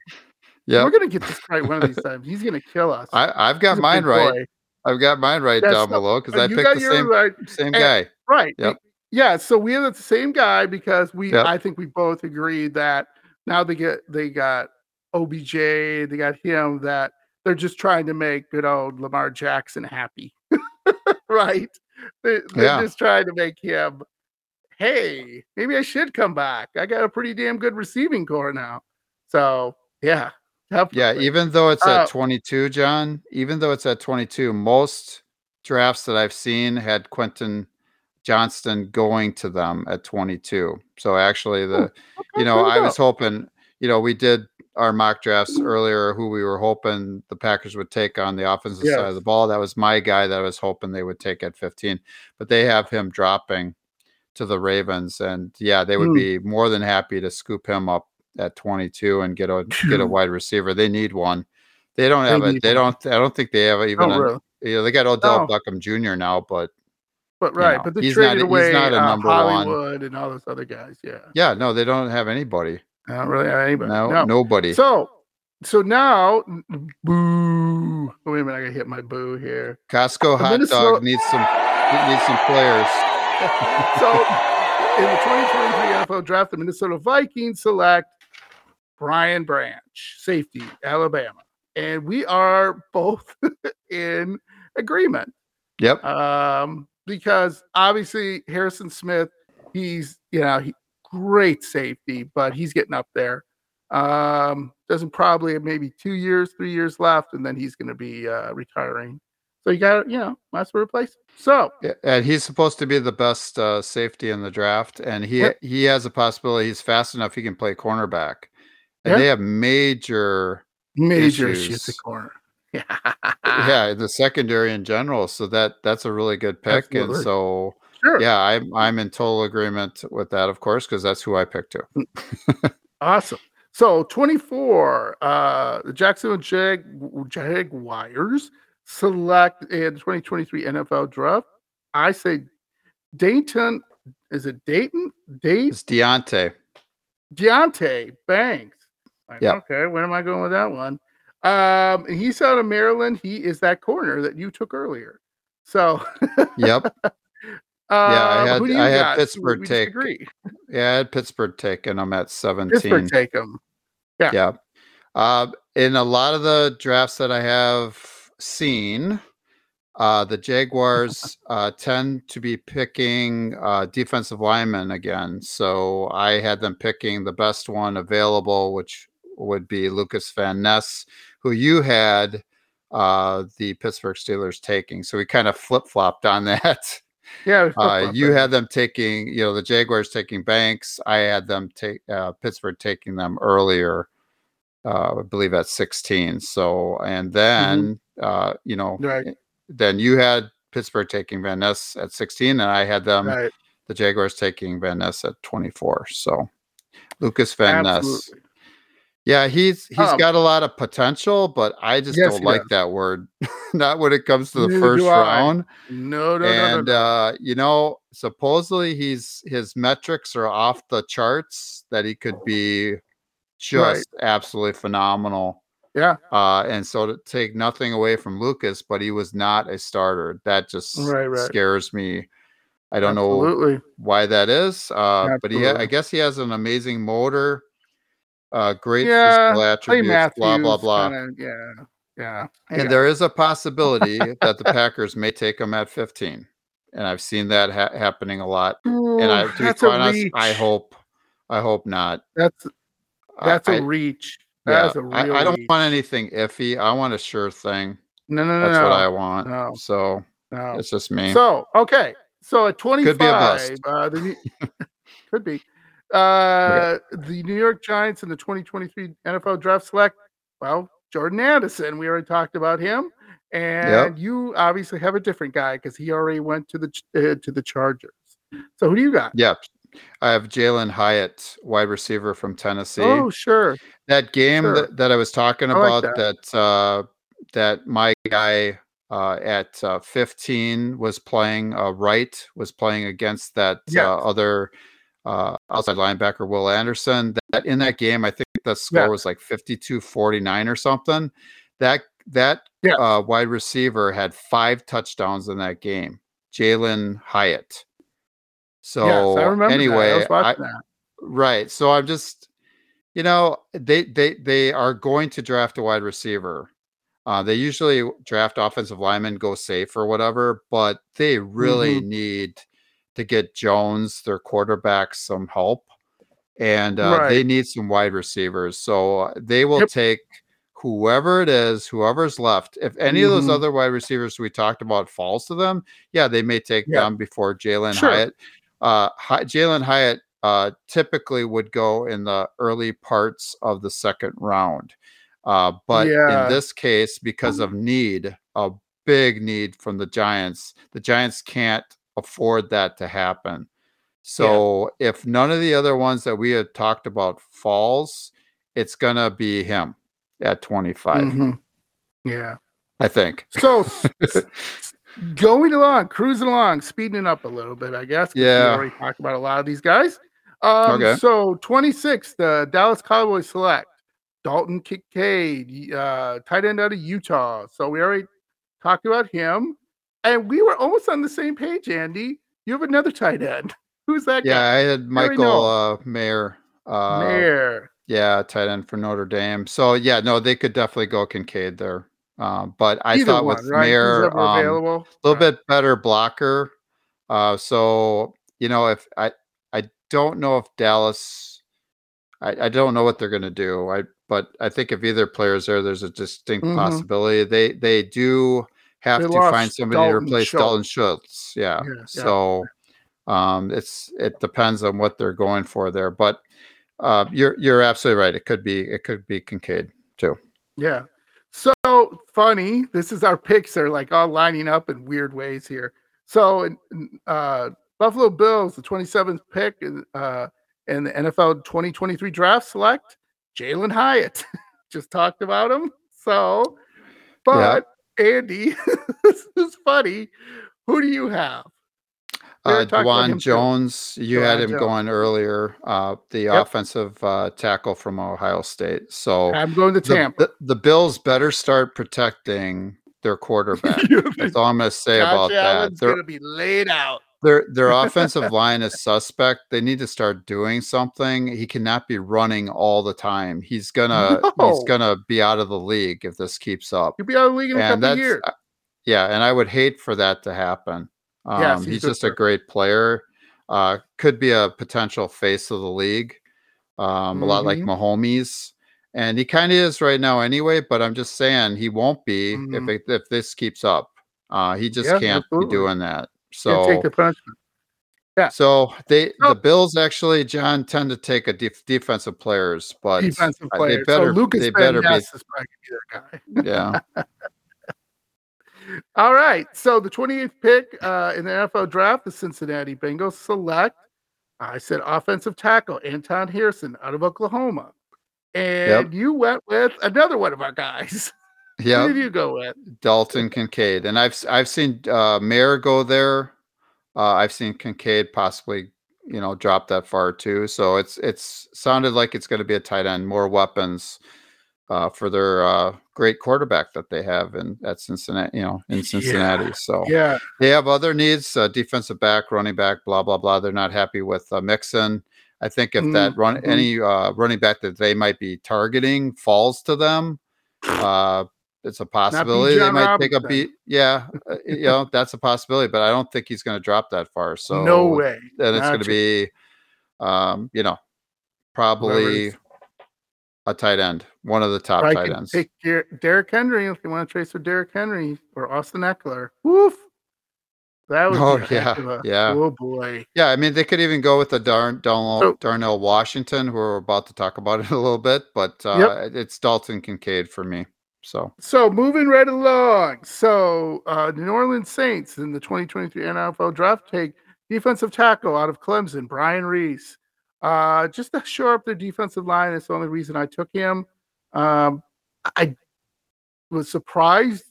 Yeah. We're gonna get this right one of these times. He's gonna kill us. I, I've got mine right. boy. I've got mine right That's down not- below because Uh, I picked the same right. same And- guy. Right. Yep. Yeah. So we have the same guy because we Yep. I think we both agreed that now they get they got OBJ, they got him that they're just trying to make good old Lamar Jackson happy. [laughs] right. They, they're Yeah. just trying to make him hey, maybe I should come back. I got a pretty damn good receiving corps now. So yeah, Yeah, even though it's Uh, at 22, John, even though it's at 22, most drafts that I've seen had Quentin Johnston going to them at 22. So actually the Okay, you know, I was hoping, you know, we did our mock drafts earlier who we were hoping the Packers would take on the offensive side of the ball. That was my guy that I was hoping they would take at 15, but they have him dropping to the Ravens and yeah, they would Mm. be more than happy to scoop him up at 22 and get a get a [laughs] wide receiver. They need one. They don't They have a need they don't I don't think they have even Oh, a, really? you know, they got Odell No. Beckham Jr. now, but But you right, know, but they he's not traded he's away not a uh, number one. Hollywood and all those other guys. Yeah, Yeah, no, they don't have anybody. I don't really have anybody. No, no. nobody. So, so now, boo. Wait a minute, I gotta hit my boo here. Costco The hot Minnesota- dog needs some needs some players. [laughs] so, in the 2023 NFL Draft, the Minnesota Vikings select Brian Branch, safety, Alabama, and we are both [laughs] in agreement. Yep. um, because obviously Harrison Smith, he's you know he, great safety, but he's getting up there. Um, doesn't probably have maybe two years, three years left, and then he's going to be uh, retiring. So you got you know as well replace. Him. So Yeah, And he's supposed to be the best uh, safety in the draft, and he Yep. he has a possibility. He's fast enough; he can play cornerback. And they have major, major issues at Issues. corner. [laughs] yeah, the secondary in general. So that that's a really good pick. And so, sure. yeah, I'm I'm in total agreement with that, of course, because that's who I picked too. [laughs] Awesome. So 24, uh, the Jacksonville Jag- Jaguars select in 2023 NFL draft. I say Dayton, is it Dayton? Dayton? It's Deonte. Deonte Banks. Like, Yeah. Okay, where am I going with that one? Um, he's out of Maryland. He is that corner that you took earlier. So, Yep. [laughs] [laughs] uh, I had- who do you I had got? Pittsburgh We take disagree. Yeah, I had Pittsburgh taking them at 17. Pittsburgh take them. Yeah. Yeah. Uh, in a lot of the drafts that I have seen, uh, the Jaguars uh, tend to be picking uh, defensive linemen again. So I had them picking the best one available, which would be Lucas Van Ness, who you had uh, the Pittsburgh Steelers taking. So we kind of flip flopped on [laughs] that. Yeah, Uh, you had them taking, you know, the Jaguars taking Banks. I had them take uh, Pittsburgh taking them earlier, uh, I believe at 16. So, and then, uh, you know, Mm-hmm. Right. eh, then you had Pittsburgh taking Van Ness at 16, and I had them, right. the Jaguars taking Van Ness at 24. So, Lucas Van Ness. Absolutely. Yeah, he's he's Um, got a lot of potential, but I just Yes, don't like does. that word. [laughs] Not when it comes to the Neither first round No, no, no, no, and no. uh you know supposedly he's his metrics are off the charts that he could be just absolutely phenomenal Yeah. uh and so to take nothing away from lucas but he was not a starter that just Right, right. scares me i don't know why that is uh but he i guess he has an amazing motor uh great Yeah, physical attributes blah blah blah kinda- yeah. Yeah. I and there is a possibility that the Packers may take him at 15. And I've seen that ha- happening a lot. it. And I, to be quite honest, I hope, I hope not. That's that's I, a reach. yeah, That's a real I, I don't reach. want anything iffy. I want a sure thing. No, no, no, That's no. what I want. No. So no. it's just me. So okay, so at 25, Could be a bust. uh, New- [laughs] could be uh, the New York Giants in the twenty twenty three NFL Draft select. Well, Jordan Anderson, we already talked about him, and you obviously have a different guy because he already went to the uh, to the Chargers. So who do you got? Yep. I have Jalin Hyatt, wide receiver from Tennessee. Oh, sure. that game Sure. that, that I was talking I like about that uh, that my guy uh, at uh, 15 was playing uh, right was playing against that Yes. uh, other uh, outside linebacker Will Anderson. That in that game, I think the score Yeah. was like 52-49 or something. That that Yes. uh, wide receiver had five touchdowns in that game. Jalin Hyatt. So yes, I remember. anyway. I I. Right. So I'm just, you know, they they they are going to draft a wide receiver. Uh, they usually draft offensive linemen, go safe or whatever, but they really Mhm. need to get Jones, their quarterback, some help, and uh, Right. they need some wide receivers. So uh, they will Yep. take whoever it is, whoever's left. If any of those Mhm. other wide receivers we talked about falls to them, yeah, they may take Yeah. them before Jalin Sure. Hyatt. Uh, Hy- Jalin Hyatt uh, typically would go in the early parts of the second round. Uh, but Yeah. in this case, because of need, a big need from the Giants, the Giants can't afford that to happen. So if none of the other ones that we had talked about falls, it's gonna be him at 25, Mhm. Yeah. I think. So [laughs] going along, cruising along, speeding it up a little bit, I guess. Yeah. We already talked about a lot of these guys. Um, Okay. So 26, the Dallas Cowboys select Dalton Kincaid, uh, tight end out of Utah. So we already talked about him. And we were almost on the same page, Andy. You have another tight end. [laughs] Who's that Yeah, guy? I had Michael uh, Mayer. Uh, Mayer. Yeah, tight end for Notre Dame. So yeah, no, they could definitely go Kincaid there. Um, but I Either thought one, with right? Mayer, um, available. a little bit better blocker. Uh, so you know, if I I don't know if Dallas, I, I don't know what they're going to do. I but I think if either player's there, there's a distinct Mhm. possibility. They they do have They to find somebody to replace Schultz. Dalton Schultz. Yeah. Yeah, yeah. So um, it's it depends on what they're going for there, but uh, you're you're absolutely right. It could be it could be Kincaid too. Yeah. So funny. This is our picks are like all lining up in weird ways here. So uh, Buffalo Bills, the 27th pick uh, in the NFL 2023 draft select Jalin Hyatt. [laughs] Just talked about him. So, but Andy, [laughs] this is funny. Who do you have? We Uh, already talked about him Dawand too. Jones, you had him Jones. going earlier. Uh, the Yep. offensive uh, tackle from Ohio State. So I'm going to the, Tampa. the, the Bills better start protecting their [laughs] quarterback. That's all I'm going to say about Josh that. They're going to be laid out. Their their [laughs] offensive line is suspect. They need to start doing something. He cannot be running all the time. He's gonna he's gonna be out of the league if this keeps up. He'll be out of the league in a couple years. uh, yeah, and I would hate for that to happen. Um, Yes, he's, he's just a great player. Uh, could be a potential face of the league, um, a lot like Mhm. Mahomes, and he kind of is right now anyway. But I'm just saying he won't be Mhm. if it, if this keeps up. Uh, he just Yeah, can't absolutely. be doing that. Can't take So the punishment. Yeah. so they Oh. the Bills actually John tend to take a def- defensive players, but defensive uh, player. they better so Lucas they better Ness is probably be that guy. yeah. [laughs] All right. So the 28th pick uh, in the NFL draft, the Cincinnati Bengals select. I said offensive tackle Anton Harrison out of Oklahoma, and you went with another one of our guys. Yeah, Who did you go with? Dalton Kincaid, and I've I've seen uh, Mayer go there. Uh, I've seen Kincaid possibly, you know, drop that far too. So it's it's sounded like it's going to be a tight end, more weapons uh, for their uh, great quarterback that they have in at Cincinnati, you know, in Cincinnati. So Yeah, they have other needs: uh, defensive back, running back, blah blah blah. They're not happy with uh, Mixon. I think if that run Mhm. any uh, running back that they might be targeting falls to them, uh, it's a possibility they might take a Robinson. beat. Yeah, uh, you know that's a possibility, but I don't think he's going to drop that far. [laughs] So no way. Then it's going to be, um, you know, probably Whoever's- a tight end, one of the top Probably tight ends. Pick Der- Derrick Henry if you want to trace for Derrick Henry or Austin Ekeler. Woof. That was [laughs] Oh, be a heck yeah, a- yeah. Oh boy. Yeah, I mean they could even go with the Darn, Darnell, So- Darnell Washington, who we're about to talk about [laughs] in a little bit, but uh, it's Dalton Kincaid for me. So So moving right along. So uh, New Orleans Saints in the 2023 NFL draft take defensive tackle out of Clemson, Brian Reese. Uh, just to shore up their defensive line. That's the only reason I took him. Um, I was surprised.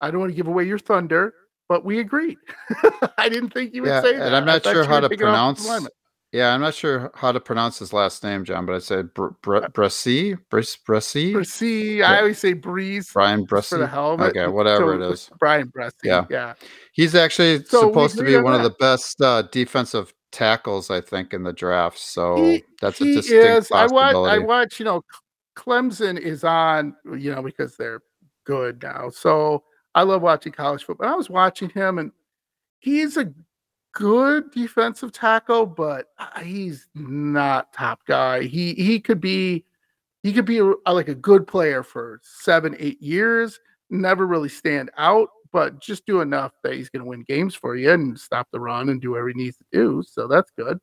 I don't want to give away your thunder, but we agreed. [laughs] I didn't think you would yeah, say that. and I'm not sure how to pronounce. Yeah, I'm not sure how to pronounce his last name, John, but I said Br- Br- Bressy, Brice Bressy, Brissy, I always say Breeze Brian just for the Bressy. it. Okay, whatever So, it is. Brian Bressy. Yeah. yeah. He's actually So supposed to be on one of the best uh, defensive tackles, I think, in the draft. So He- that's a he distinct is. I watch. I watch. You know, Clemson is on. You know, because they're good now. So I love watching college football. I was watching him, and he's a good defensive tackle, but uh, he's not top guy. He he could be he could be a, like a good player for seven eight years. Never really stand out, but just do enough that he's going to win games for you and stop the run and do whatever he needs to do. So that's good.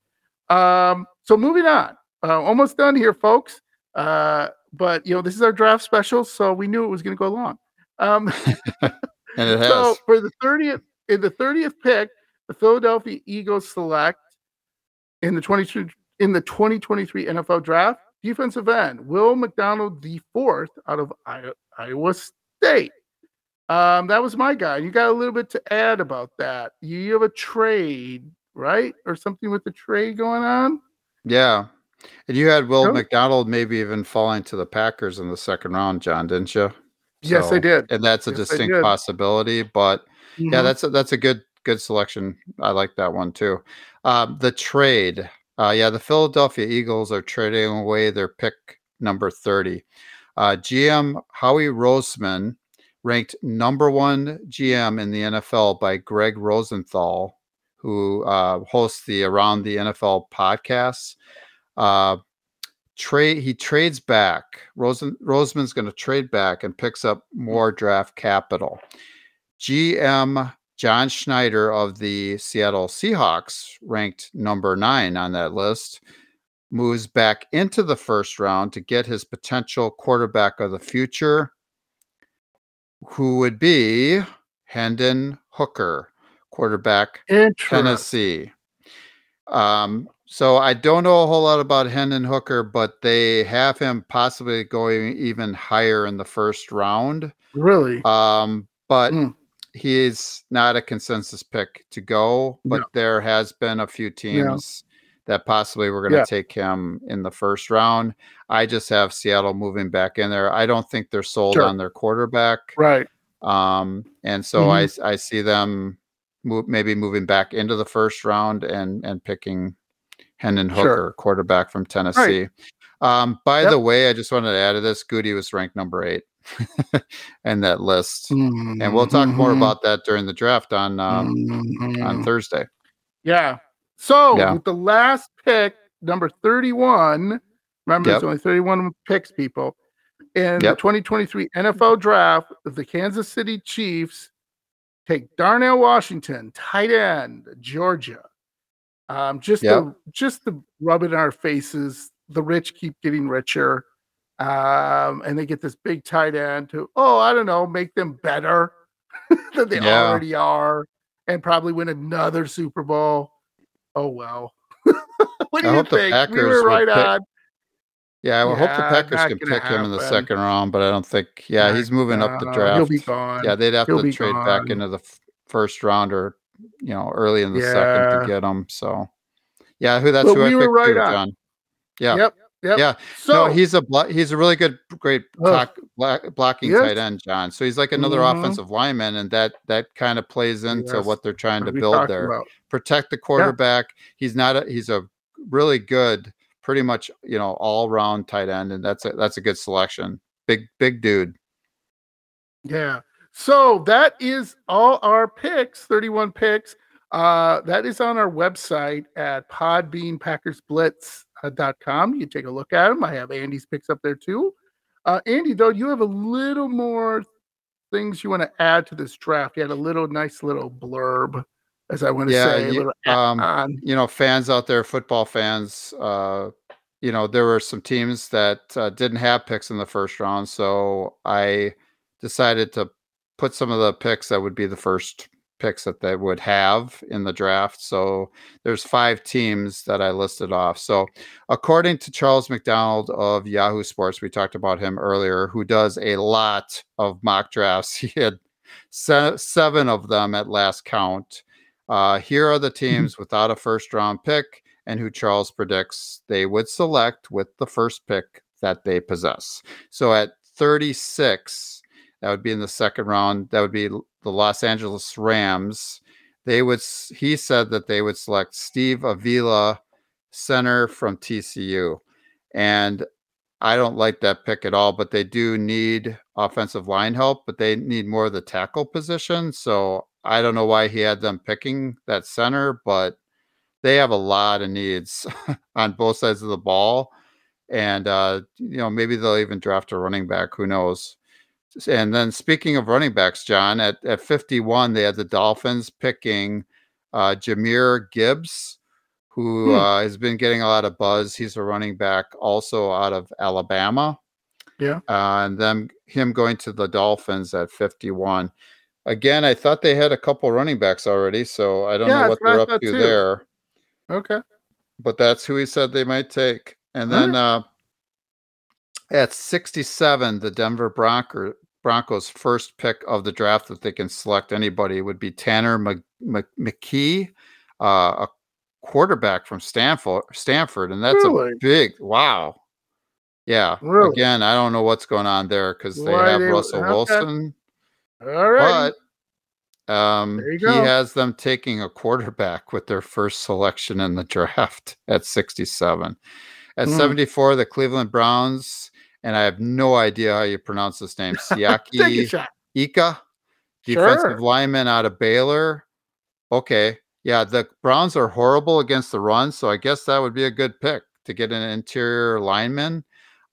Um, so moving on, uh, almost done here, folks. Uh, but you know this is our draft special, so we knew it was going to go long. Um, [laughs] [laughs] And it has. so for the 30th, in the 30th pick, the Philadelphia Eagles select in the 22 in the 2023 NFL draft, defensive end Will McDonald the fourth out of Iowa State. Um, that was my guy. You got a little bit to add about that. You, have a trade, right? Or something with the trade going on? yeah. And you had Will. McDonald maybe even falling to the Packers in the second round, John, didn't you? Yes, I did. And that's a Yes, distinct possibility, but yeah Mhm. that's a, that's a good good selection. I like that one too. Um, the trade uh, yeah the philadelphia eagles are trading away their pick number 30 uh, gm howie roseman ranked number one gm in the nfl by Gregg rosenthal who uh, hosts the around the nfl podcast. uh, trade he trades back. Rosen, roseman's going to trade back and picks up more draft capital. GM John Schneider of the Seattle Seahawks, ranked number nine on that list, moves back into the first round to get his potential quarterback of the future, who would be Hendon Hooker, quarterback. Tennessee. Um, so I don't know a whole lot about Hendon Hooker, but they have him possibly going even higher in the first round. Really? Um, but Mm. He is not a consensus pick to go. But No. there has been a few teams that possibly were going to Yeah. take him in the first round. I just have Seattle moving back in there. I don't think they're sold Sure. on their quarterback. right. Um, and so Mm-hmm. I I see them move, maybe moving back into the first round and and picking Hendon Sure. Hooker, quarterback from Tennessee. Um, by Yep. the way, I just wanted to add to this. Gutey was ranked number eight [laughs] in that list, and we'll talk more Mhm. about that during the draft on um, Mhm. on Thursday. Yeah. So Yeah. with the last pick, number 31, remember Yep. it's only 31 picks, people. In the 2023 NFL draft, the Kansas City Chiefs take Darnell Washington, tight end, Georgia. Um, just Yep. to just to rub it in our faces, the rich keep getting richer. Um, and they get this big tight end to, oh, I don't know, make them better [laughs] than they Yeah. already are and probably win another Super Bowl. Oh well. [laughs] what do I you hope the think? we Packers were right pick- on. Yeah, I would hope the Packers can pick him in the second round, but I don't think. Yeah, Not he's moving up the draft. He'll be gone. Yeah, they'd have He'll to trade back into the f- first round or you know early in the second to get him. So yeah, who that's But who I we were picked right too, on. John. Yeah. Yep. Yep. Yeah. So no, he's a blo- he's a really good, great block, block, blocking Yes. tight end, John. So he's like another Mhm. offensive lineman, and that that kind of plays into Yes. what they're trying to build there. about. Protect the quarterback. He's not a he's a really good, pretty much you know all round tight end, and that's a that's a good selection. Big big dude. Yeah. So that is all our picks, 31 picks. Uh, that is on our website at podbeanpackersblitz.com. You can take a look at them. I have Andy's picks up there too. Uh, Andy, though, you have a little more things you want to add to this draft. You had a little nice little blurb, as I want to Yeah, say, you- um, you know, fans out there, football fans, uh, you know, there were some teams that uh, didn't have picks in the first round. So I decided to put some of the picks that would be the first picks that they would have in the draft. So there's five teams that I listed off. So according to Charles McDonald of Yahoo Sports, we talked about him earlier, who does a lot of mock drafts. [laughs] He had se- seven of them at last count. Uh, here are the [laughs] teams without a first round pick and who Charles predicts they would select with the first pick that they possess. So at 36, that would be in the second round. That would be the Los Angeles Rams. They would, he said that they would select Steve Avila, center from TCU. And I don't like that pick at all, but they do need offensive line help, but they need more of the tackle position. So I don't know why he had them picking that center, but they have a lot of needs [laughs] on both sides of the ball. And uh, you know, maybe they'll even draft a running back. Who knows? And then speaking of running backs, John, at, at 51, they had the Dolphins picking uh, Jahmyr Gibbs, who Hmm. uh, has been getting a lot of buzz. He's a running back also out of Alabama. Yeah. Uh, and then him going to the Dolphins at 51. Again, I thought they had a couple running backs already, so I don't Yeah, know what that's what I they're up to too. there, Okay. but that's who he said they might take. And then uh, at 67, the Denver Bronco, Broncos' first pick of the draft that they can select anybody would be Tanner Mc, Mc, McKee, uh, a quarterback from Stanford, Stanford, and that's Really? a big wow. Yeah. Really? Again, I don't know what's going on there because they Why have they- Russell okay. Wilson, All right. but um, he has them taking a quarterback with their first selection in the draft [laughs] at 67. At Hmm. 74, the Cleveland Browns, and I have no idea how you pronounce this name, [laughs] Siaki. Ika, defensive Sure. lineman out of Baylor. Okay. Yeah, the Browns are horrible against the run, so I guess that would be a good pick to get an interior lineman.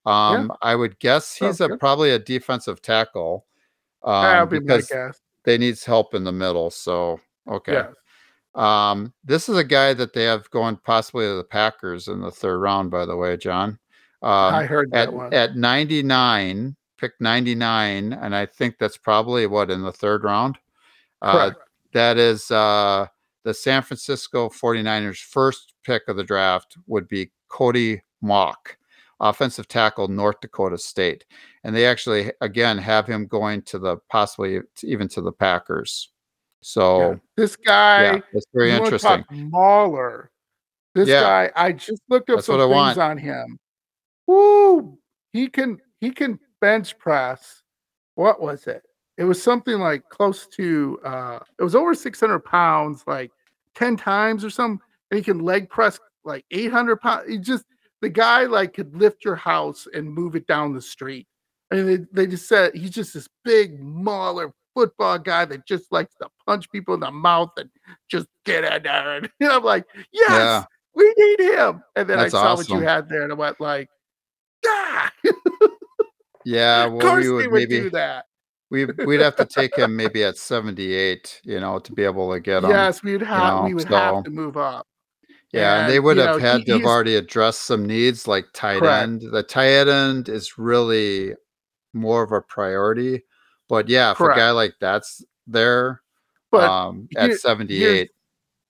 Um, I would guess he's a probably a defensive tackle. Um, be because they needs help in the middle. So okay. Yes. Um, this is a guy that they have going possibly to the Packers in the third round, by the way, John. Um, I heard that at, one. at 99, pick 99, and I think that's probably what in the third round. Uh, that is uh, the San Francisco 49ers' first pick of the draft would be Cody Mauch, offensive tackle, North Dakota State. And they actually, again, have him going to the possibly even to the Packers. So, Yeah. This guy, yeah, that's very interesting. Mauler. This Yeah. guy, I just looked up That's some things on him. Woo! He can he can bench press. What was it? It was something like close to uh it was over 600 pounds, like 10 times or something. And he can leg press like 800 pounds. He just the guy like could lift your house and move it down the street. I mean, they, they just said he's just this big mauler football guy that just likes to punch people in the mouth and just get in there. And [laughs] I'm like, yes, Yeah. we need him. And then That's I saw what you had there, and I went like, ah, Yeah, [laughs] of course we would would do maybe that. we we'd have to take him maybe at 78, you know, to be able to get him. Yes, we would have know, we would so- have to move up. Yeah, and they would have know, had he- to have already addressed some needs like tight Correct. end. The tight end is really more of a priority. But yeah, if a guy like that's there But um, here- at 78,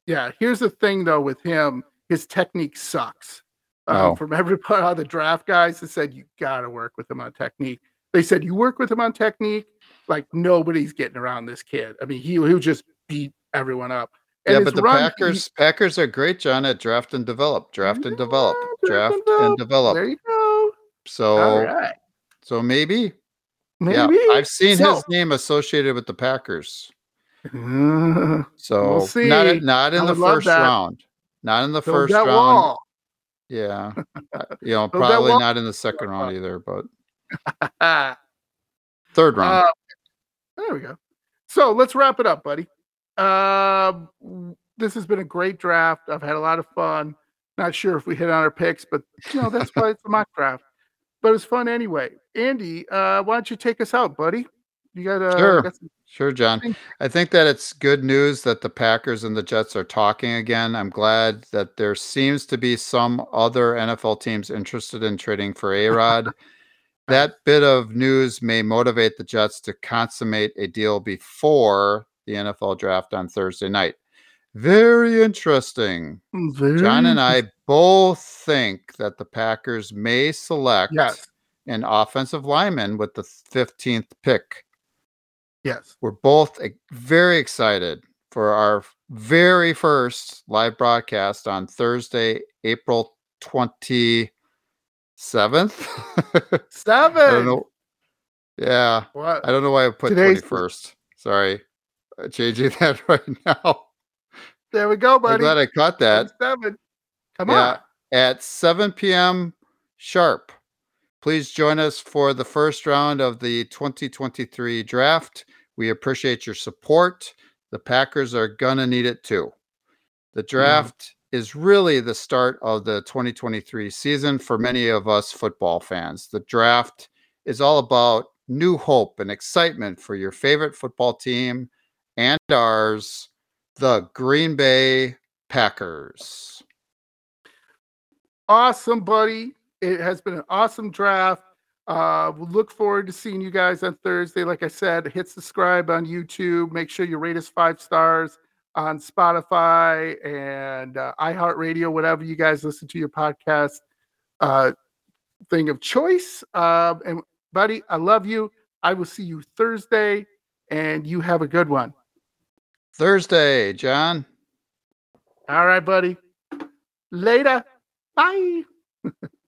yeah, here's the thing though with him, his technique sucks. Um, Oh. From every [laughs] part of the draft guys that said you got to work with him on technique. They said you work with him on technique, like nobody's getting around this kid. I mean, he he'll just beat everyone up. And yeah, but the run, he- Packers Packers are great, John, at draft and develop, draft and develop, draft and and develop. there you go. So right, so maybe, maybe yeah, I've seen So- his name associated with the Packers. [laughs] So not see. at- not in I the first round, not in the build first round. wall. Yeah, Uh, you know, probably not in the second round either, but [laughs] third round. Uh, there we go. So let's wrap it up, buddy. W- this has been a great draft. I've had a lot of fun. Not sure if we hit on our picks, but you know that's why it's a mock draft. But it was fun anyway. Andy, uh, why don't you take us out, buddy? You got uh, Sure. got some- Sure, John. I think that it's good news that the Packers and the Jets are talking again. I'm glad that there seems to be some other NFL teams interested in trading for A Rod. [laughs] that bit of news may motivate the Jets to consummate a deal before the NFL draft on Thursday night. Very interesting. John and I both think that the Packers may select Yes. an offensive lineman with the 15th pick. Yes. We're both very excited for our very first live broadcast on Thursday, April 27th. Seven. [laughs] I don't know. Yeah, What? I don't know why I put Today's- 21st. Sorry. I'm changing [laughs] that right now. There we go, I'm buddy. glad I caught that. Seven. Come Yeah. on. at 7 p.m. sharp. Please join us for the first round of the 2023 draft. We appreciate your support. the Packers are going to need it too. The draft is really the start of the 2023 season for many of us football fans. The draft is all about new hope and excitement for your favorite football team and ours, the Green Bay Packers. Awesome, buddy. It has been an awesome draft. Uh, we'll look forward to seeing you guys on Thursday. Like I said, hit subscribe on YouTube. Make sure you rate us five stars on Spotify and uh, iHeartRadio, whatever you guys listen to your podcast uh, thing of choice. Uh, and buddy, I love you. I will see you Thursday, and you have a good one. Thursday, John. All right, buddy. Later. Bye. [laughs]